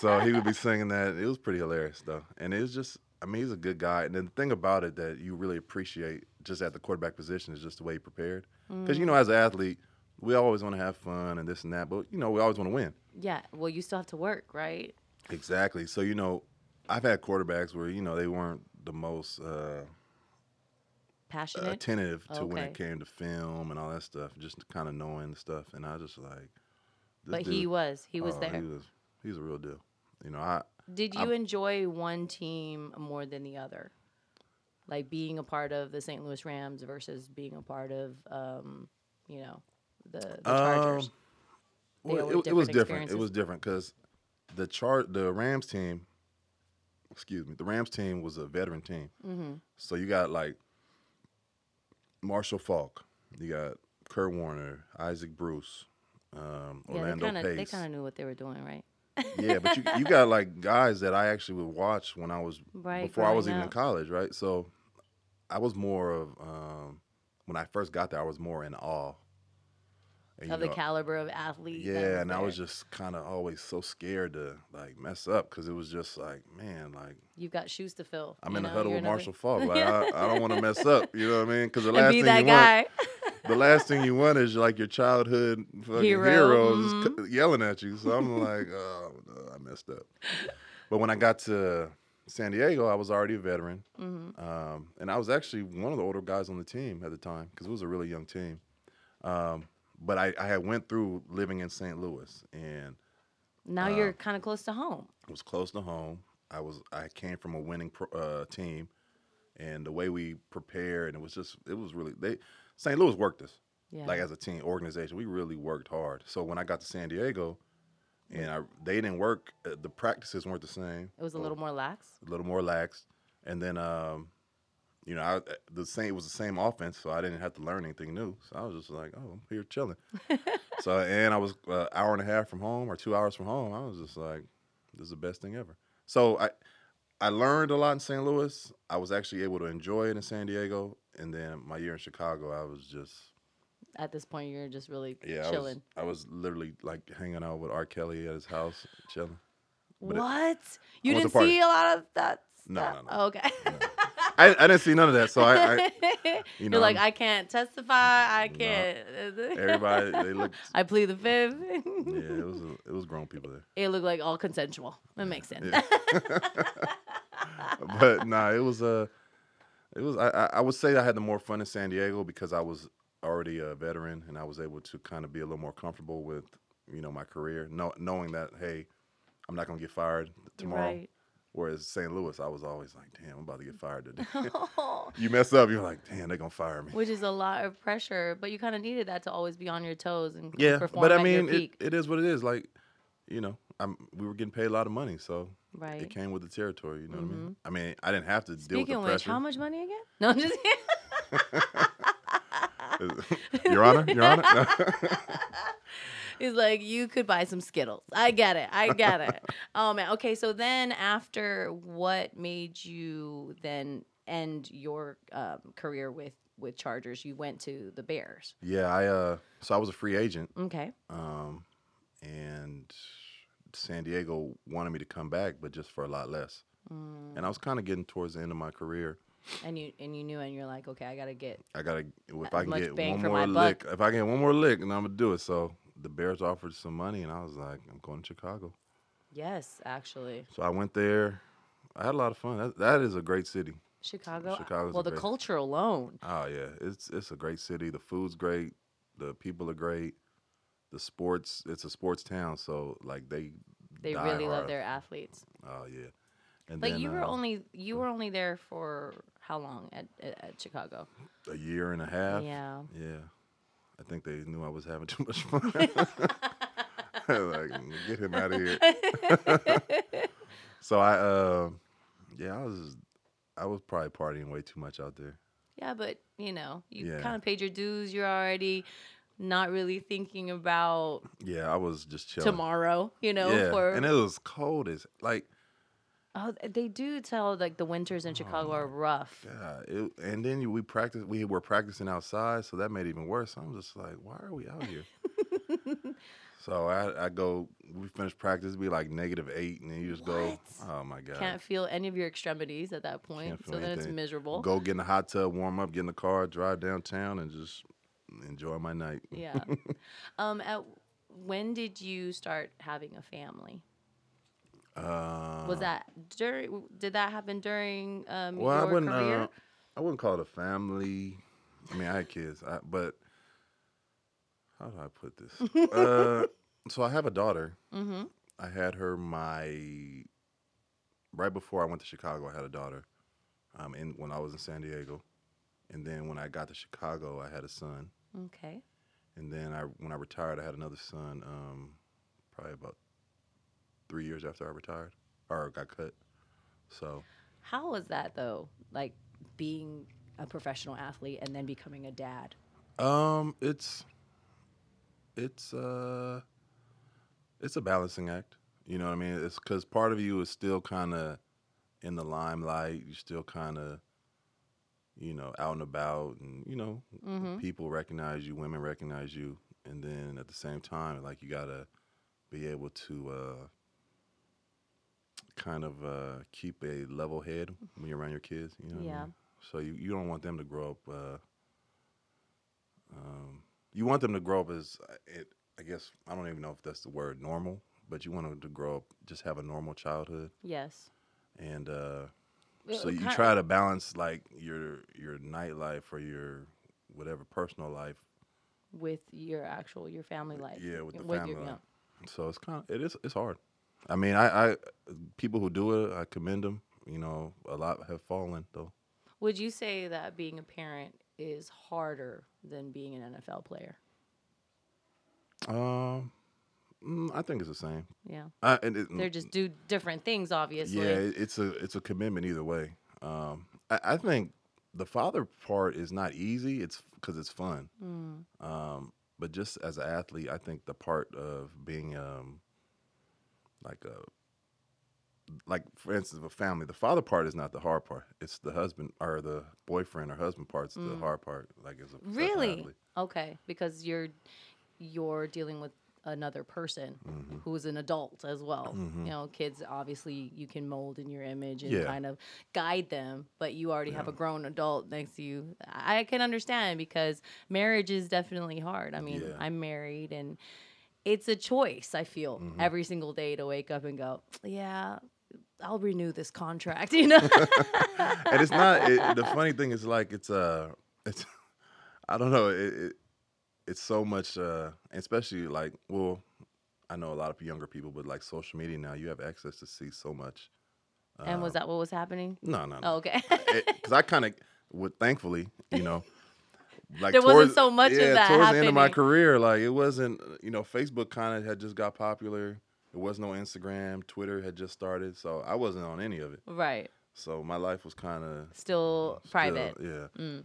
So he would be singing that. It was pretty hilarious, though. And it was just, I mean, he's a good guy. And the thing about it that you really appreciate just at the quarterback position is just the way he prepared. Because, you know, as an athlete, we always want to have fun and this and that, but, you know, we always want to win. yeah. Well, you still have to work, right? Exactly. So, you know, I've had quarterbacks where, you know, they weren't the most uh, Passionate. attentive to when it came to film and all that stuff, just kind of knowing stuff. And I just like, but he was. He was oh, there. He was, he's a real deal. You know, I, Did you I'm- enjoy one team more than the other? Like being a part of the St. Louis Rams versus being a part of, um, you know, the, the Chargers. Um, well, it, it was different different. It was different because the chart, the Rams team, excuse me, the Rams team was a veteran team. mm-hmm. So you got like Marshall Faulk, you got Kurt Warner, Isaac Bruce, um, Yeah, they Orlando kind of they kind of knew what they were doing, right? yeah, but you you got like guys that I actually would watch when I was Right, before I was even in college, right? So I was more of um, when I first got there, I was more in awe. And, of the know, caliber of athlete. Yeah, and I was just kind of always so scared to like mess up because it was just like, man, like You've got shoes to fill. I'm in the know, huddle you're with Marshall Faulk. Like I, I don't want to mess up. You know what I mean? Because the last thing you guy. want, the last thing you want is like your childhood fucking Hero, heroes mhm. yelling at you. So I'm like, oh, no, I messed up. But when I got to San Diego, I was already a veteran, Mhm. um, and I was actually one of the older guys on the team at the time because it was a really young team. Um, but I, I had went through living in St. Louis and Now you're kind of close to home. It was close to home. I was I came from a winning pro, uh, team, and the way we prepared, and it was just it was really they St. Louis worked us Yeah. like as a team organization. We really worked hard. So when I got to San Diego, and I they didn't work, uh, the practices weren't the same. it was a little more lax. a little more lax, and then um, you know, I, uh, the same it was the same offense, so I didn't have to learn anything new. So I was just like, oh, I'm here chilling. so and I was an hour and a half from home or two hours from home. I was just like, this is the best thing ever. So I I learned a lot in St. Louis. I was actually able to enjoy it in San Diego, and then my year in Chicago, I was just At this point, you're just really yeah, chilling. I was I was literally like hanging out with R. Kelly at his house, chilling. but it- what? you didn't see a lot of that. No, stuff? no, oh, no. Okay. I, I didn't see none of that, so I, I you you are know, like, I'm- I can't testify. I can't. everybody they looked I plead the fifth. yeah, it was it was grown people there. It looked like all consensual. That makes sense. Yeah. but nah, it was uh it was I, I I would say I had the more fun in San Diego because I was already a veteran and I was able to kind of be a little more comfortable with you know my career, know, knowing that hey, I'm not gonna get fired tomorrow. Right. Whereas St. Louis, I was always like, damn, I'm about to get fired today. you mess up, you're like, damn, they're gonna fire me. Which is a lot of pressure, but you kind of needed that to always be on your toes and Yeah, perform but I mean, it, it is what it is. Like, you know, I'm we were getting paid a lot of money, so right. it came with the territory. You know what I mean? Mm-hmm. I mean, I didn't have to deal with Speaking the which, pressure. how much money again? No, I'm just Your Honor, Your Honor. No. He's like, you could buy some Skittles. I get it. I get it. oh man. Okay, so then after what made you then end your um, career with with Chargers? You went to the Bears. yeah, I uh, so I was a free agent, Okay. um, and San Diego wanted me to come back, but just for a lot less. Mm. And I was kind of getting towards the end of my career. And you and you knew and you're like, okay, I gotta get I gotta if I can get one more lick. If I can get one more lick, then I'm gonna do it. So the Bears offered some money, and I was like, I'm going to Chicago. yes, actually. So I went there. I had a lot of fun. That, that is a great city. Chicago. Chicago's well, the culture alone. Oh yeah, it's it's a great city. The food's great. The people are great. The sports, it's a sports town, so like they They really love their athletes. Oh yeah. And But then, you were uh, only you were only there for how long at at, at Chicago? a year and a half. Yeah. Yeah. I think they knew I was having too much fun. like, get him out of here. so I, uh, yeah, I was, I was probably partying way too much out there. Yeah, but you know, you Yeah. kind of paid your dues. You're already not really thinking about Yeah, I was just chilling. tomorrow. You know, yeah, for and it was cold as like, oh, they do tell like the winters in Chicago Oh are rough. It, and then we practiced. We were practicing outside, so that made it even worse. I'm just like, why are we out here? so I, I go. We finish practice, be like negative eight, and then you just go, oh my god, Can't feel any of your extremities at that point. So feel then it's miserable. go get in the hot tub, warm up, get in the car, drive downtown, and just enjoy my night. Yeah. um. At when did you start having a family? Uh, Was that during? Did that happen during um, well? I your wouldn't. career? Uh, I wouldn't call it a family. I mean, I had kids, I, but how do I put this? uh, so I have a daughter. mm-hmm. I had her my right before I went to Chicago. I had a daughter, um, in when I was in San Diego, and then when I got to Chicago, I had a son, Okay. and then I when I retired, I had another son. Um, probably about three years after I retired or got cut. So How was that though? Like being a professional athlete and then becoming a dad. Um, it's it's uh it's a balancing act. You know what I mean? It's because part of you is still kind of in the limelight. You're still kind of you know out and about, and you know Mm-hmm. people recognize you, women recognize you, and then at the same time, like you gotta be able to uh kind of uh keep a level head when you're around your kids. You know? what I Yeah. mean? So you, you don't want them to grow up. Uh, um, you want them to grow up as uh, it. I guess I don't even know if that's the word normal, but you want them to grow up just have a normal childhood, Yes. and uh, Uh, so you try to balance like your your nightlife or your whatever personal life. with your actual your family life. Yeah, with the your- family yeah. life. So it's kind of it is it's hard. I mean, I, I people who do it, I commend them. You know, a lot have fallen though. Would you say that being a parent is harder than being an NFL player? Um, mm, I think it's the same. Yeah. I, and it, They're just do different things, obviously. yeah, it's a it's a commitment either way. Um, I, I think the father part is not easy. It's because it's fun. Mm. Um, but just as an athlete, I think the part of being um, like a like for instance, of a family, the father part is not the hard part. It's the husband or the boyfriend or husband part's the Mm. hard part. Like as a Really? Okay, because you're you're dealing with another person Mhm. who's an adult as well. Mhm. You know, kids obviously you can mold in your image and Yeah. kind of guide them, but you already have a grown adult next to you. I can understand because marriage is definitely hard. I mean, Yeah. I'm married and it's a choice, I feel, Mhm. every single day to wake up and go, yeah, I'll renew this contract, you know? and it's not. It, the funny thing is, like, it's uh, it's, I don't know. It, it it's so much, uh, especially like, well, I know a lot of younger people, but like social media now, you have access to see so much. and was Um, that what was happening? No, no, Oh, no. okay. Because I kind of would, thankfully, you know. Like There wasn't towards- so much of yeah, that towards the end of my career. Like it wasn't, you know, Facebook kind of had just got popular. There was no Instagram, Twitter had just started, so I wasn't on any of it. right. So my life was kind of Still private. yeah. Mm.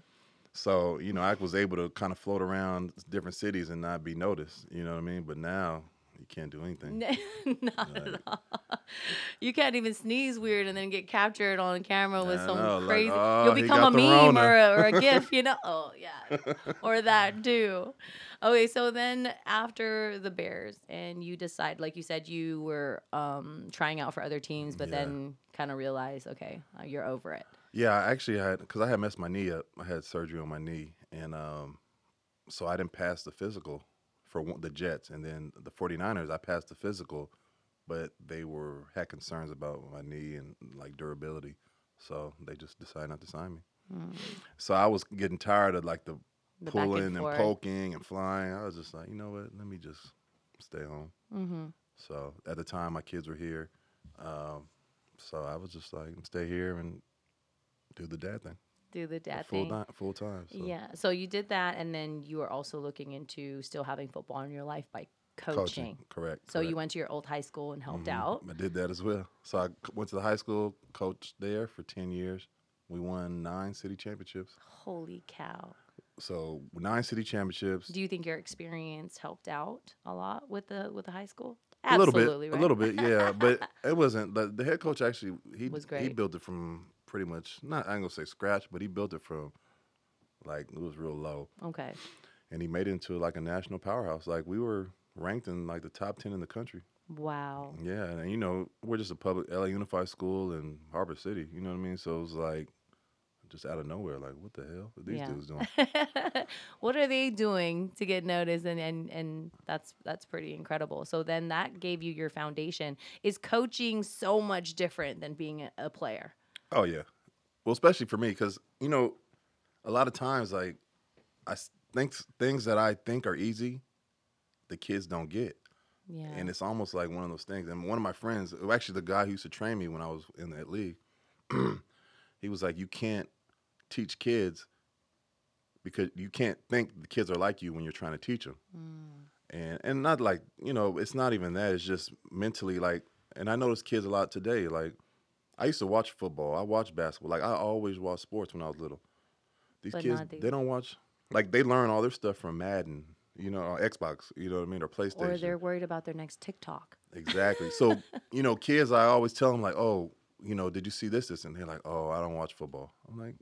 So, you know, I was able to kind of float around different cities and not be noticed. You know what I mean? But now you can't do anything. Not at all. You can't even sneeze weird and then get captured on camera with I some know, like, crazy. "Oh, You'll become a meme or a, or a GIF, you know? Oh yeah, or that too. Okay, so then after the Bears, and you decide, like you said, you were um, trying out for other teams, but Yeah. then kind of realized, okay, uh, you're over it. Yeah, I actually had because I had messed my knee up. I had surgery on my knee, and um, so I didn't pass the physical for the Jets, and then the 49ers. I passed the physical, but they were had concerns about my knee and like durability, so they just decided not to sign me. Mm. So I was getting tired of like the, The pulling and and, poking and flying. I was just like, you know what? Let me just stay home. Mm-hmm. So at the time, my kids were here. Um, so I was just like, stay here and do the dad thing. Do the dad full thing. Time, full time. So. Yeah. So you did that, and then you were also looking into still having football in your life by coaching. Correct. So you went to your old high school and helped Mhm. out. I did that as well. So I went to the high school, coached there for 10 years. We won nine city championships. Holy cow. So nine city championships. Do you think your experience helped out a lot with the with the high school? a little bit, Absolutely, right? a little bit, yeah. But it wasn't. The, the head coach actually he Was He built it from pretty much not. I'm gonna say scratch, but he built it from like it was real low, okay. and he made it into like a national powerhouse. Like we were ranked in like the top ten in the country. Wow. Yeah, and you know we're just a public LA Unified School in Harbor City. You know what I mean? So it was like just out of nowhere. Like what the hell are these Yeah. dudes doing? what are they doing to get noticed and, and and that's that's pretty incredible so then that gave you your foundation is coaching so much different than being a, a player Oh yeah. Well, especially for me, because you know, a lot of times, like I think things that I think are easy, the kids don't get, yeah and it's almost like one of those things. And one of my friends, actually the guy who used to train me when I was in that league, he was like, "You can't teach kids because you can't think the kids are like you when you're trying to teach them." Mm. and and not like you know it's not even that it's just mentally like and i notice kids a lot today like i used to watch football. I watch basketball. Like i always watched sports when i was little. These But kids they don't watch like they learn all their stuff from madden you know or xbox you know what i mean or playstation. or they're worried about their next tiktok. Exactly. So you know kids i always tell them like oh you know did you see this this? And they're like oh i don't watch football. I'm like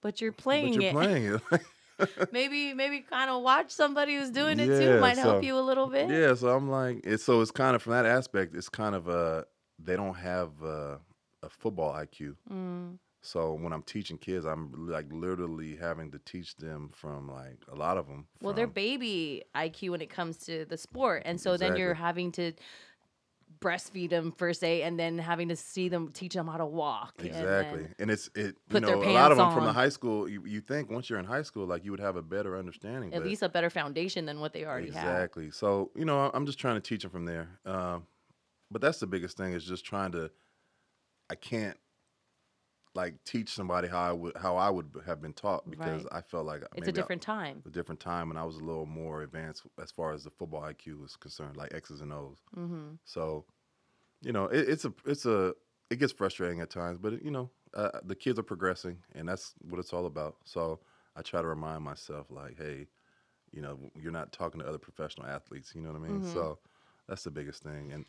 but you're playing but you're it. playing it. Maybe maybe kind of watch somebody who's doing it too Yeah, might help you a little bit. Yeah, so I'm like, it's so it's kind of from that aspect. It's kind of uh they don't have uh, a football IQ. Mm. So when I'm teaching kids, I'm like literally having to teach them from like a lot of them. well they're baby iq when it comes to the sport and so then you're having to breastfeed them per se and then having to see them teach them how to walk exactly, and it's it. you know, a lot of them pants from the high school. You, you think once you're in high school, like you would have a better understanding. at least a better foundation than what they already have. exactly. So you know, I'm just trying to teach them from there. Um, but that's the biggest thing is just trying to. I can't. like teach somebody how I would how I would have been taught because Right. I felt like It's a maybe I- different time. a different time and I was a little more advanced as far as the football IQ was concerned, like X's and O's. Mm-hmm. So, you know, it, it's a it's a it gets frustrating at times, but you know, uh, the kids are progressing, and that's what it's all about. So I try to remind myself, like, hey, you know, you're not talking to other professional athletes. You know what I mean? Mhm. So that's the biggest thing, and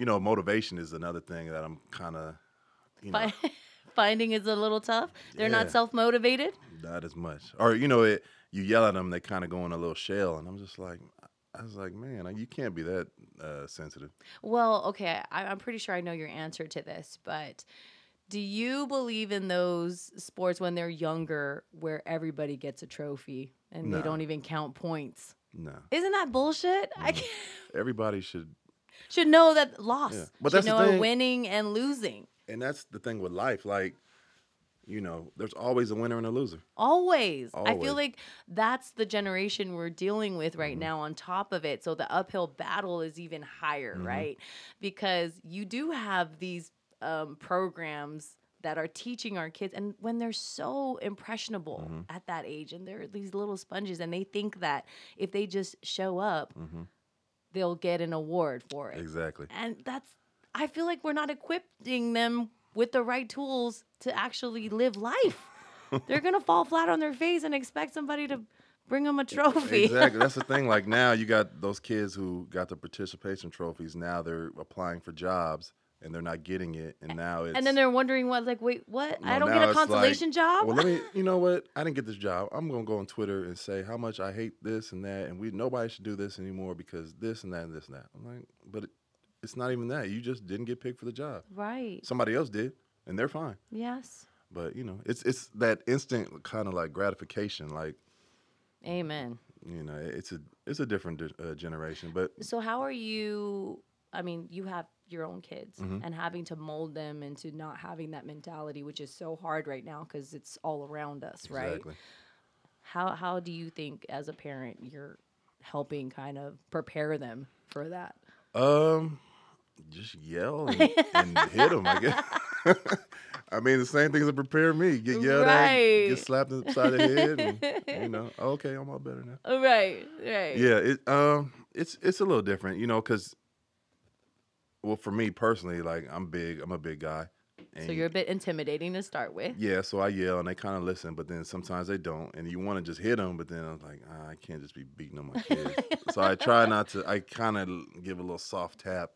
you know, motivation is another thing that I'm kind of, you know, Finding is a little tough. They're Yeah. not self motivated. not as much. Or you know, it you yell at them, they kind of go in a little shell, and I'm just like, I was like, man, you can't be that uh, sensitive. Well, okay, I, I'm pretty sure I know your answer to this, but do you believe in those sports when they're younger where everybody gets a trophy and they don't even count points? No, Isn't that bullshit? I can't, everybody should should know that loss. Yeah, but should that's the know winning and losing. and that's the thing with life like you know there's always a winner and a loser Always. I feel like that's the generation we're dealing with right Mhm. now on top of it. So the uphill battle is even higher, Mhm. right? Because you do have these um, programs that are teaching our kids and when they're so impressionable Mhm. at that age and they're these little sponges and they think that if they just show up hmm they'll get an award for it. Exactly. And that's i feel like we're not equipping them with the right tools to actually live life. They're gonna fall flat on their face and expect somebody to bring them a trophy. Exactly. That's the thing. Like now you got those kids who got the participation trophies. Now they're applying for jobs and they're not getting it and now it's and then they're wondering what like wait what? I don't get a it's like, consolation job? well let me you know what? I didn't get this job. I'm gonna go on twitter and say how much i hate this and that and we nobody should do this anymore because this and that and this and that. I'm like but it, it's not even that. You just didn't get picked for the job. Right. Somebody else did and they're fine. Yes. But you know, it's it's that instant kind of like gratification. Like amen. You know, it's a it's a different uh, generation. But so how are you i mean you have your own kids Mhm. and having to mold them into not having that mentality which is so hard right now because it's all around us right how how do you think as a parent you're helping kind of prepare them for that Um, just yell and, and hit them. I guess. I mean, the same things that prepare me. Get yelled at, get slapped upside the side of the head, and you know, okay, I'm all better now. right right Yeah, it um, it's it's a little different, you know, because well, for me personally, like I'm big, I'm a big guy. so you're a bit intimidating to start with Yeah, so I yell and they kind of listen, but then sometimes they don't, and you want to just hit them, but then I'm like, ah, I can't just be beating on my kids. so I try not to. I kind of give a little soft tap.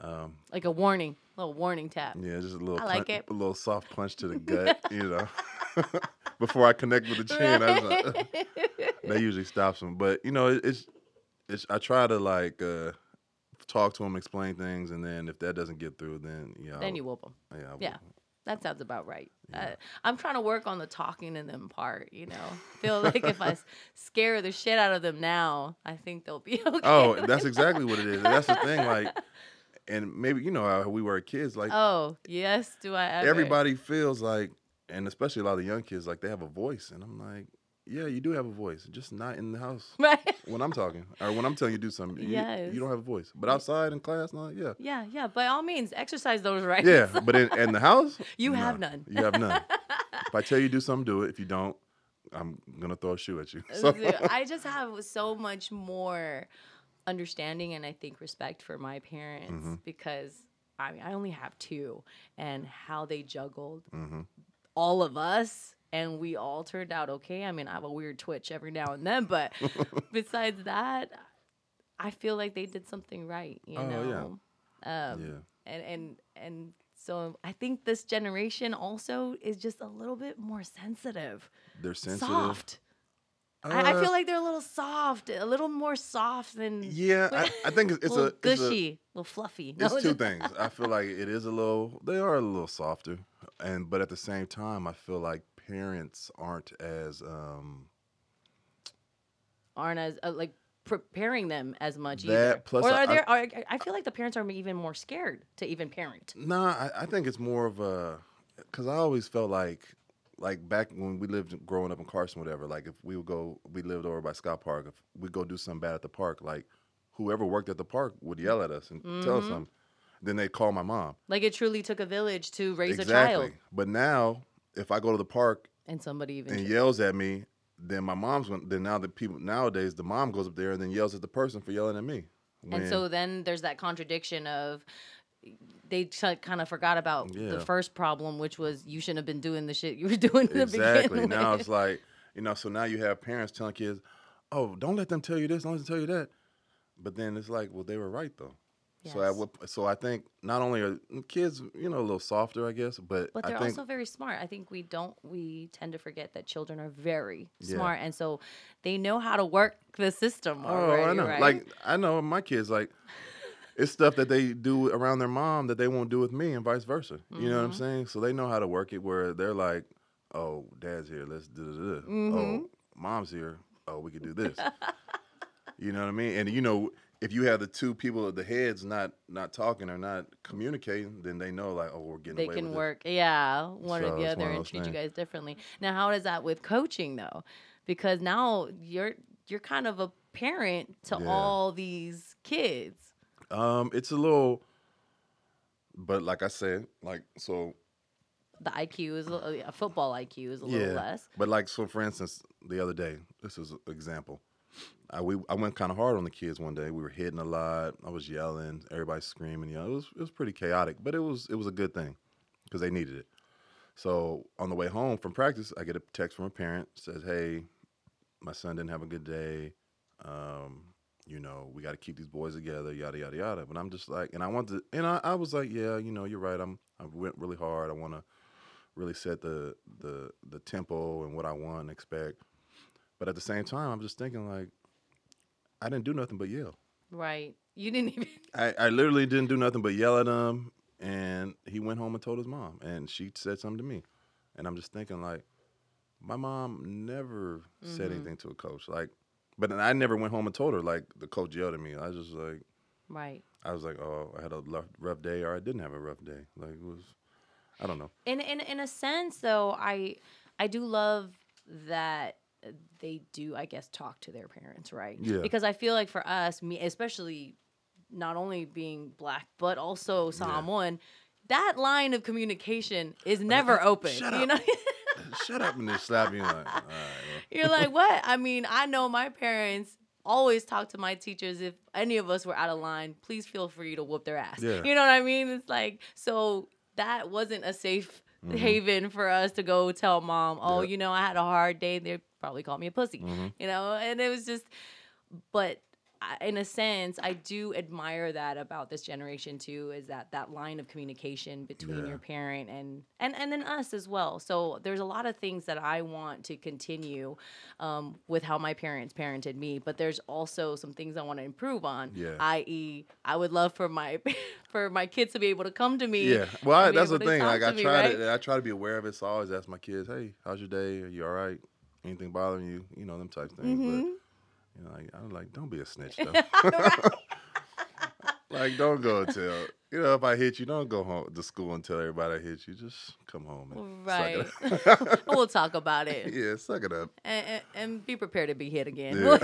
Um, like a warning a little warning tap yeah, just a little, I like punch- it. a little soft punch to the gut, you know, before I connect with the chin. I like, that usually stops them, but you know, it- it's it's. I try to like uh, talk to them, explain things, and then if that doesn't get through, then yeah, then I'll- you whoop them yeah, I'll- yeah. that sounds about right uh, i'm trying to work on the talking to them part you know feel like if I scare the shit out of them now i think they'll be okay Oh, that's exactly what it is. And that's the thing, like, and maybe you know how we were kids. Like oh yes do i ever everybody feels like, and especially a lot of the young kids, like they have a voice, and I'm like, yeah, you do have a voice, just not in the house right when I'm talking or when I'm telling you to do something. You, Yes. you don't have a voice, but outside in class, no, yeah, yeah yeah by all means exercise those rights yeah, but in, in the house, You no, have none. You have none. if I tell you to do something, do it. If you don't, I'm gonna throw a shoe at you. So, I just have so much more understanding and I think respect for my parents Mhm. because I mean I only have two and how they juggled hmm all of us and we all turned out okay. I mean, I have a weird twitch every now and then, but besides that, I feel like they did something right, you Oh, yeah. know. Um yeah, and and and so I think this generation also is just a little bit more sensitive, they're sensitive. soft. I, I Uh, feel like they're a little soft, a little more soft than Yeah, I, I think it's, a it's little a a- gushy, a little fluffy. No, it's two things. I feel like it is a little. They are a little softer, and but at the same time, I feel like parents aren't as. um aren't as uh, like preparing them as much That either. plus or I- are there? Are, I feel like the parents are even more scared to even parent. Nah, I, I think it's more of a. Because I always felt like, like back when we lived growing up in Carson, whatever. Like if we would go, we lived over by Scott Park. If we go do something bad at the park, like whoever worked at the park would yell at us and tell us Mhm. something. then they'd call my mom. Like it truly took a village to raise exactly. a child. But now, if I go to the park And somebody even and yells at me, then my mom's going. Then now the people nowadays, the mom goes up there and then yells at the person for yelling at me. And so then there's that contradiction of they kind of forgot about the first problem, which was you shouldn't have been doing the shit you were doing in the exactly now with. it's like you know. So now you have parents telling kids, "Oh, don't let them tell you this. Don't let them tell you that." But then it's like, well, they were right though. So I Yes. would, so I think not only are kids, you know, a little softer, I guess, but, But they're also very smart. I think we don't we tend to forget that children are very Yeah. smart and so they know how to work the system Oh, I know. right? Like I know my kids like it's stuff that they do around their mom that they won't do with me and vice versa. You know what I'm Mhm. saying? So they know how to work it where they're like, "Oh, dad's here, let's do this." Mhm. Oh, mom's here. Oh, we could do this. you know what I mean? And you know, if you have the two people at the heads not not talking or not communicating, then they know like, "Oh, we're getting they can work, yeah, one So or the other and treat you guys differently. Now, how is that with coaching though? Because now you're you're kind of a parent to Yeah. all these kids. Um, it's a little, but like I said, like so The IQ is a, a football IQ is a little less. But like so, for instance, the other day, this is an example. I we I went kind of hard on the kids one day. We were hitting a lot. I was yelling, everybody screaming. Know, it was it was pretty chaotic, but it was it was a good thing because they needed it. So on the way home from practice, I get a text from a parent says, "Hey, my son didn't have a good day. Um, you know, we got to keep these boys together. Yada yada yada." But I'm just like, and I want to, and I, I was like, "Yeah, you know, you're right. I'm I went really hard. I want to." really set the the the tempo and what I want and expect. But at the same time, I'm just thinking like I didn't do nothing but yell. Right. You didn't even I, I literally didn't do nothing but yell at him and he went home and told his mom and she said something to me. And I'm just thinking like my mom never said Mhm. anything to a coach. Like but then I never went home and told her like the coach yelled at me. I was just like Right. I was like, oh, I had a rough, rough day, or I didn't have a rough day. Like it was, I don't know. In in in a sense though, I I do love that they do I guess talk to their parents, right? Yeah. Because I feel like for us, me especially not only being black but also Samoan, that line of communication is never open. Shut you up. know? Shut up and then slap you. Like, right. You're like, what? I mean, I know my parents always talk to my teachers if any of us were out of line. Please feel free to whoop their ass. Yeah. You know what I mean? It's like so that wasn't a safe Mhm. haven for us to go tell mom, oh, Yep. you know, I had a hard day. They probably called me a pussy. Mhm. You know, and it was just, but. In a sense, I do admire that about this generation too. Is that that line of communication between Yeah. your parent and and and then us as well. So there's a lot of things that I want to continue um, with how my parents parented me, but there's also some things I want to improve on. Yeah. I.e., I would love for my for my kids to be able to come to me. Yeah, well, I, that's the thing. Like to I me, try right? I try to be aware of it. So I always ask my kids, "Hey, how's your day? Are you all right? Anything bothering you? You know them types of things." Mhm. But you know, like, I'm like, don't be a snitch though. like, don't go tell. You know, if I hit you, don't go home to school and tell everybody I hit you. Just come home and Right. Suck it up. we'll talk about it. yeah, suck it up. and, and, and be prepared to be hit again. Yeah.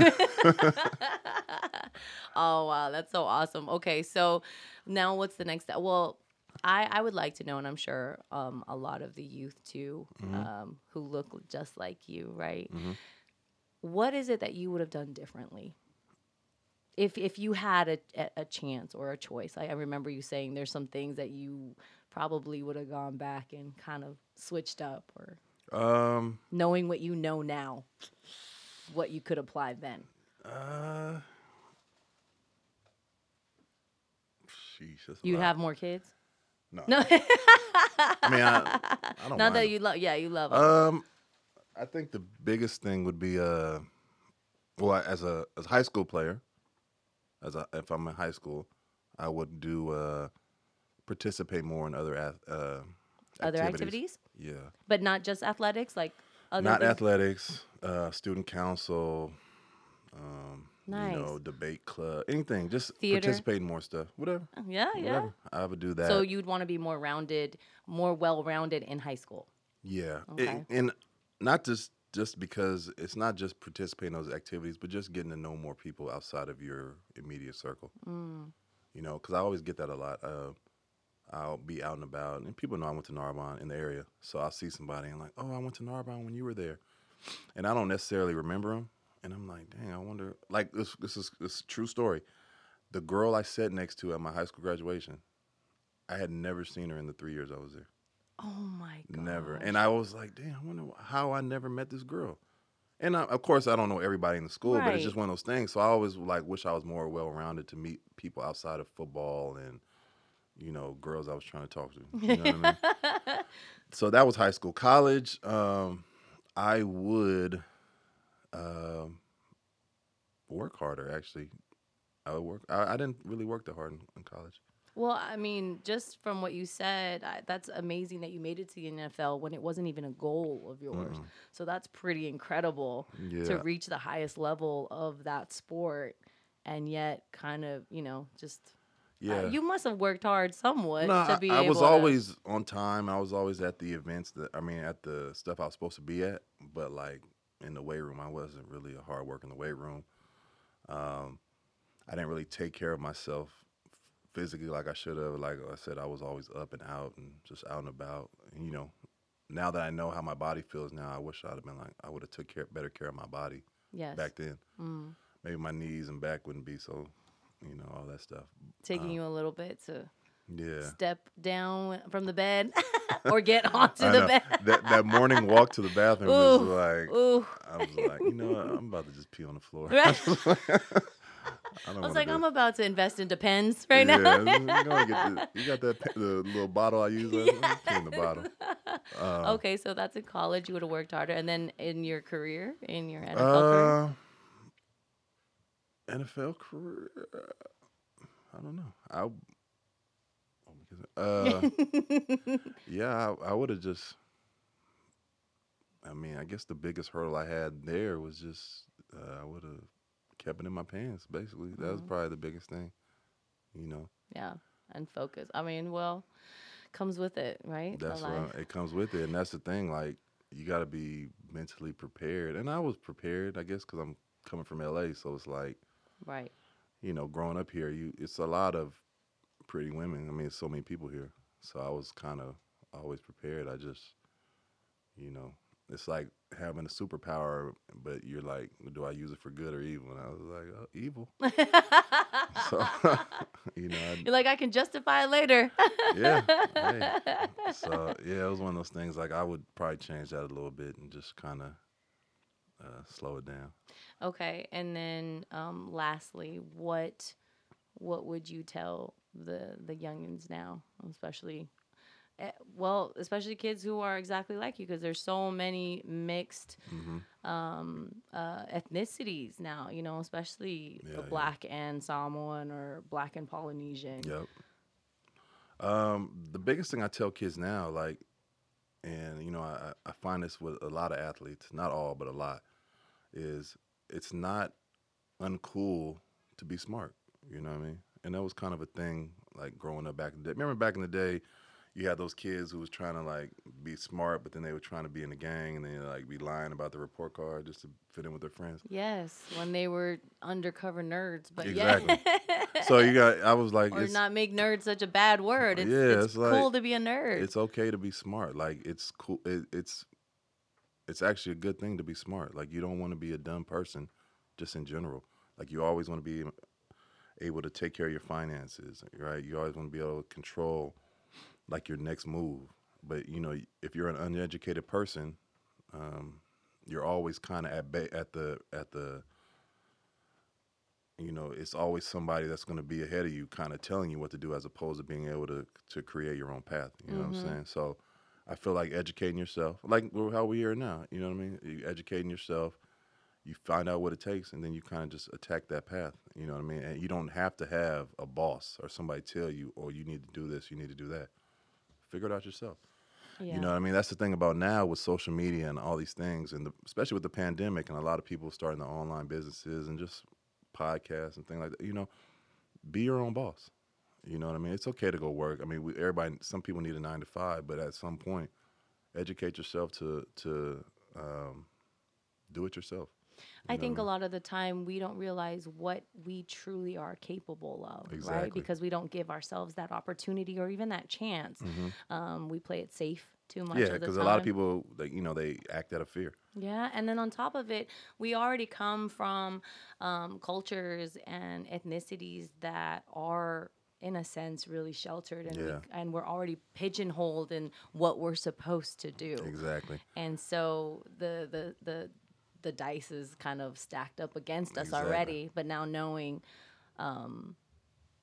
oh wow, that's so awesome. Okay, so now what's the next step? Well, I I would like to know, and I'm sure um a lot of the youth too, Mhm. um who look just like you, right? Mhm. What is it that you would have done differently? If if you had a, a, chance or a choice, I, I remember you saying there's some things that you probably would have gone back and kind of switched up, or Um, knowing what you know now, what you could apply then. uh, sheesh, lot. have more kids? No. No. I mean, I, I don't Not mind that them. you love. Yeah, you love. 'em. Um, I think the biggest thing would be uh, well, as a as a high school player, as a, if I'm in high school, I would do uh, participate more in other ath- uh, other activities, Yeah, but not just athletics. Like other. not things? athletics, uh, student council, um, you know, debate club, anything. Just Theater? participate in more stuff. Whatever. Yeah, yeah. I would do that. So you'd want to be more rounded, more well-rounded in high school. Yeah, Okay. and, and not just just because it's not just participating in those activities, but just getting to know more people outside of your immediate circle. Mm. You know, because I always get that a lot. Uh, I'll be out and about, and people know I went to Narbonne in the area. So I'll see somebody and like, oh, I went to Narbonne when you were there, and I don't necessarily remember them. And I'm like, dang, I wonder. Like this, this is this is a true story. The girl I sat next to at my high school graduation, I had never seen her in the three years I was there. Oh my god. Never. And I was like, damn, I wonder how I never met this girl. And I, of course, I don't know everybody in the school, but it's just one of those things. So I always like wish I was more well rounded to meet people outside of football and you know girls I was trying to talk to. You know what I mean? So that was high school. College, um, I would um, work harder. Actually, I would work. I, I didn't really work that hard in, in college. Well, I mean, just from what you said, I, that's amazing that you made it to the NFL when it wasn't even a goal of yours. Mm-mm. So that's pretty incredible Yeah. to reach the highest level of that sport and yet kind of, you know, just uh, yeah. you must have worked hard somewhat No, to I, be I able was to- always on time. I was always at the events that I mean, at the stuff I was supposed to be at. But like in the weight room, I wasn't really a hard work in the weight room. Um, I didn't really take care of myself physically like I should have. Like I said, I was always up and out and just out and about. And, you know, now that I know how my body feels now, I wish I'd have been like I would have took care better care of my body yes. back then. Mm. Maybe my knees and back wouldn't be so, you know, all that stuff. Taking Uh, you a little bit to Yeah. step down from the bed or get onto the bed. that that morning walk to the bathroom was like Ooh. I was like, you know what? I'm about to just pee on the floor. Right. I, I was like, I'm about to invest in Depends right now. yeah, you, get the, you got that the little bottle I use. Me in the bottle. Uh, okay, so that's in college. You would have worked harder, and then in your career, in your NFL career. Uh, NFL career. I don't know. I. Uh, yeah, I, I would have just. I mean, I guess the biggest hurdle I had there was just uh, I would have kept it in my pants. Basically, that was Mhm. probably the biggest thing. You know, yeah, and focus. I mean, well, comes with it, right? That's what it comes with it, and that's the thing. Like, you got to be mentally prepared, and I was prepared, I guess, because I'm coming from LA, so it's like Right. you know, growing up here, you it's a lot of pretty women. I mean, so many people here, so I was kind of always prepared. I just, you know, it's like having a superpower, but you're like, do I use it for good or evil? And I was like, oh, evil. So, you know, I, You're like, I can justify it later. yeah. Hey. So yeah, it was one of those things. Like I would probably change that a little bit and just kind of uh, slow it down. Okay, and then um, lastly, what what would you tell the the youngins now, especially, eh, well, especially kids who are exactly like you, because there's so many mixed hmm um, uh, ethnicities now. You know, especially Yeah, the yeah. black and Samoan or black and Polynesian. Yep. Um, the biggest thing I tell kids now, like, and you know, I, I find this with a lot of athletes, not all, but a lot, is it's not uncool to be smart. You know what I mean? And that was kind of a thing, like growing up back in the day. Remember back in the day, you had those kids who was trying to like be smart, but then they were trying to be in the gang, and then like be lying about the report card just to fit in with their friends. Yes, when they were undercover nerds, but Exactly. yeah. So you got, I was like, or not make nerd such a bad word. It's, Yeah, it's, it's like- cool to be a nerd. it's okay to be smart. Like it's cool. It, it's it's actually a good thing to be smart. Like you don't want to be a dumb person, just in general. Like you always want to be able to take care of your finances, right? You always want to be able to control like your next move. But you know, if you're an uneducated person, um, you're always kind of at ba- at the at the you know, it's always somebody that's going to be ahead of you, kind of telling you what to do, as opposed to being able to to create your own path. You know what Mhm. I'm saying? So, I feel like educating yourself, like how we are now. You know what I mean? Educating yourself, you find out what it takes, and then you kind of just attack that path. You know what I mean? And you don't have to have a boss or somebody tell you, "Oh, you need to do this, you need to do that." Figure it out yourself. yeah. You know what I mean? That's the thing about now with social media and all these things, and the, especially with the pandemic and a lot of people starting their online businesses and just podcasts and things like that. You know, be your own boss. You know what I mean? It's okay to go work. I mean, we, everybody. Some people need a nine to five, but at some point, educate yourself to to um, do it yourself. I know think a lot of the time we don't realize what we truly are capable of, right? Because we don't give ourselves that opportunity or even that chance. Mhm. Um, we play it safe too much. Yeah, because a lot of people, they, you know, they act out of fear. Yeah, and then on top of it, we already come from um, cultures and ethnicities that are, in a sense, really sheltered, and we, and we're already pigeonholed in what we're supposed to do. Exactly. And so the the the the dice is kind of stacked up against us Exactly. already. But now knowing um,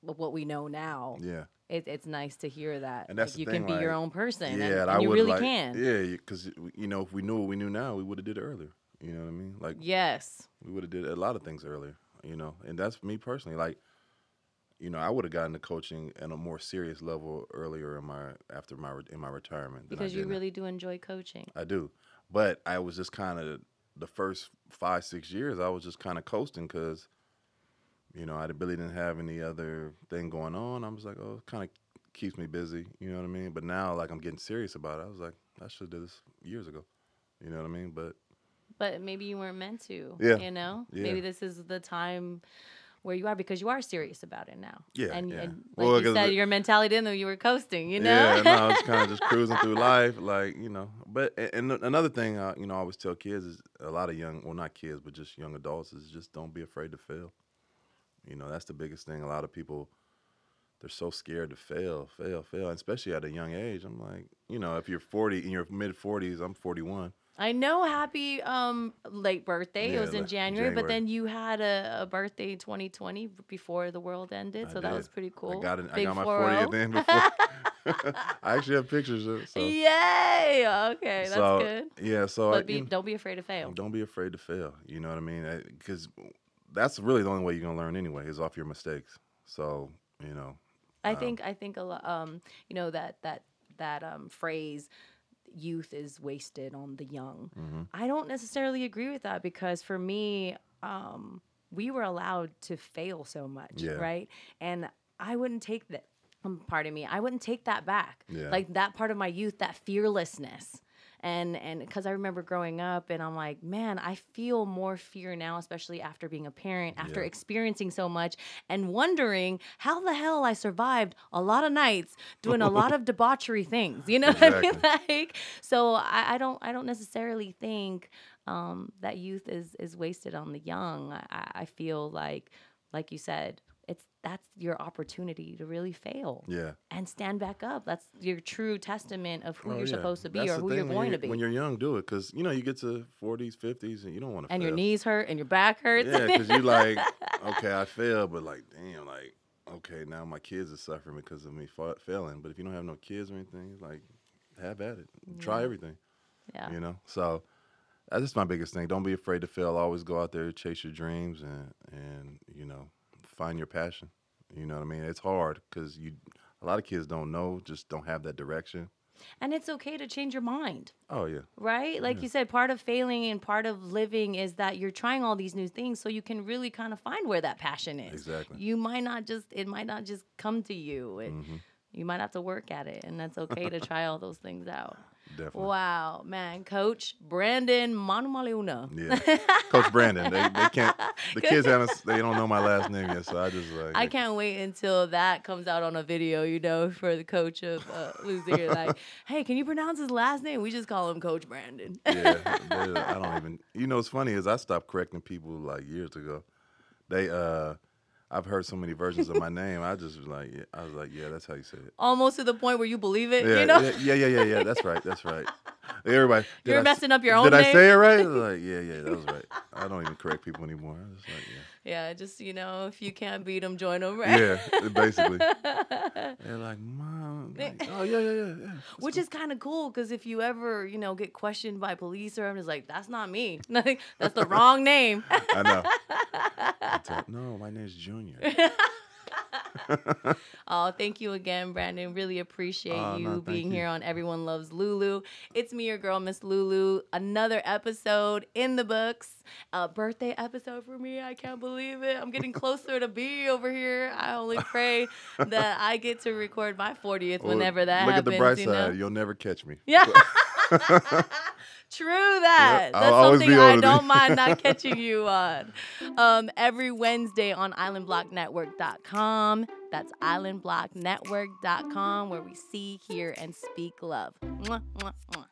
what we know now, Yeah. it, it's nice to hear that And that's like, you can thing, be your own person, yeah, and and I you really like, can. Yeah, because you know, if we knew what we knew now, we would have did it earlier. You know what I mean? Like Yes. we would have did a lot of things earlier. You know, and that's me personally. Like, you know, I would have gotten to coaching at a more serious level earlier in my after my in my retirement. Because you really do enjoy coaching. I do, but I was just kind of the first five six years. I was just kind of coasting because, you know, I really didn't have any other thing going on. I was like, oh, it kind of keeps me busy. You know what I mean? But now, like, I'm getting serious about it. I was like, I should have did this years ago. You know what I mean? But But maybe you weren't meant to. Yeah. You know? Yeah. Maybe this is the time where you are because you are serious about it now. Yeah, And, yeah. and like Well, you said, your mentality didn't know you were coasting, you know? Yeah, no, it's kind of just cruising through life, like you know. But a- and another thing, uh, you know, I always tell kids is a lot of young, well, not kids, but just young adults is just don't be afraid to fail. You know, that's the biggest thing. A lot of people, they're so scared to fail, fail, fail, and especially at a young age. I'm like, you know, if you're 40 in your mid 40s, I'm 41. I know. Happy um late birthday. it was in like January, but then you had a, a birthday 2020 before the world ended, I so that was pretty cool. I got it. I got my 40th in before. I actually have pictures of it. So, Yay! Okay, that's so good. yeah, so I, be, you know- don't be afraid to fail. Don't be afraid to fail. You know what I mean? Because that's really the only way you're gonna learn anyway is off your mistakes. So you know, I Um, think I think a lot. Um, you know that that that um phrase, "youth is wasted on the young." mhm. I don't necessarily agree with that because for me, um, we were allowed to fail so much, Yeah. right? And I wouldn't take that. Um, pardon me. I wouldn't take that back. Yeah. Like that part of my youth, that fearlessness. And and because I remember growing up, and I'm like, man, I feel more fear now, especially after being a parent, after Yeah. experiencing so much, and wondering how the hell I survived a lot of nights doing a lot of debauchery things. You know what I mean? Like, so I, I don't I don't necessarily think um, that youth is is wasted on the young. I, I feel like, like you said, that's your opportunity to really fail yeah. and stand back up. That's your true testament of who Oh, you're yeah. supposed to be That's or who you're going to be. When you're young, do it because you know you get to 40s, 50s, and you don't want to. Fail. And fail. your knees hurt and your back hurts. Yeah, because you like, okay, I failed, but like, damn, like, okay, now my kids are suffering because of me fa- failing. But if you don't have no kids or anything, like, have at it. Try everything. yeah. you know so that's just my biggest thing don't be afraid to fail always go out there chase your dreams and and you know find your passion you know what i mean it's hard because you a lot of kids don't know just don't have that direction And it's okay to change your mind. oh yeah right? Like you said, part of failing and part of living is that you're trying all these new things so you can really kind of find where that passion is. Exactly. You might not just, it might not just come to you. It, Mhm. You might have to work at it, and that's okay to try all those things out. Definitely Wow, man. Coach Brandon Manumaleuna. yeah coach brandon they, they can't the kids haven't they don't know my last name yet so i just like I can't wait until that comes out on a video, you know, for the coach of uh, Leuzinger. Like, hey, can you pronounce his last name? We just call him Coach Brandon. yeah, I don't even. You know, what's funny is I stopped correcting people like years ago. They, uh, I've heard so many versions of my name. I just was like, yeah, I was like, yeah, that's how you say it. Almost to the point where you believe it, Yeah, you know? yeah, yeah, yeah, yeah. That's right. That's right. Everybody, You're I messing up your own Did I say it right? Like, yeah, yeah, that was right. I don't even correct people anymore. I was like, Yeah, just you know, if you can't beat them, join them, yeah, right? yeah, basically. They're like, mom, like, oh yeah, yeah, yeah, yeah. Which go." is kind of cool because if you ever, you know, get questioned by police or I'm just like, that's not me. That's the wrong name. I know. I tell- no, my name's Junior. oh, thank you again, Brandon. Really appreciate Oh, you no, being you. here on Everyone Loves Lulu. It's me, your girl, Miss Lulu. Another episode in the books. A birthday episode for me. I can't believe it. I'm getting closer to B over here. I only pray that I get to record my 40th Well, whatever that Look happens. at the bright you side. know? You'll never catch me. Yeah. True that. I'll That's something I don't mind not catching you on. Um, every Wednesday on islandblocknetwork.com. That's islandblocknetwork.com where we see, hear, and speak love. Mwah, mwah, mwah.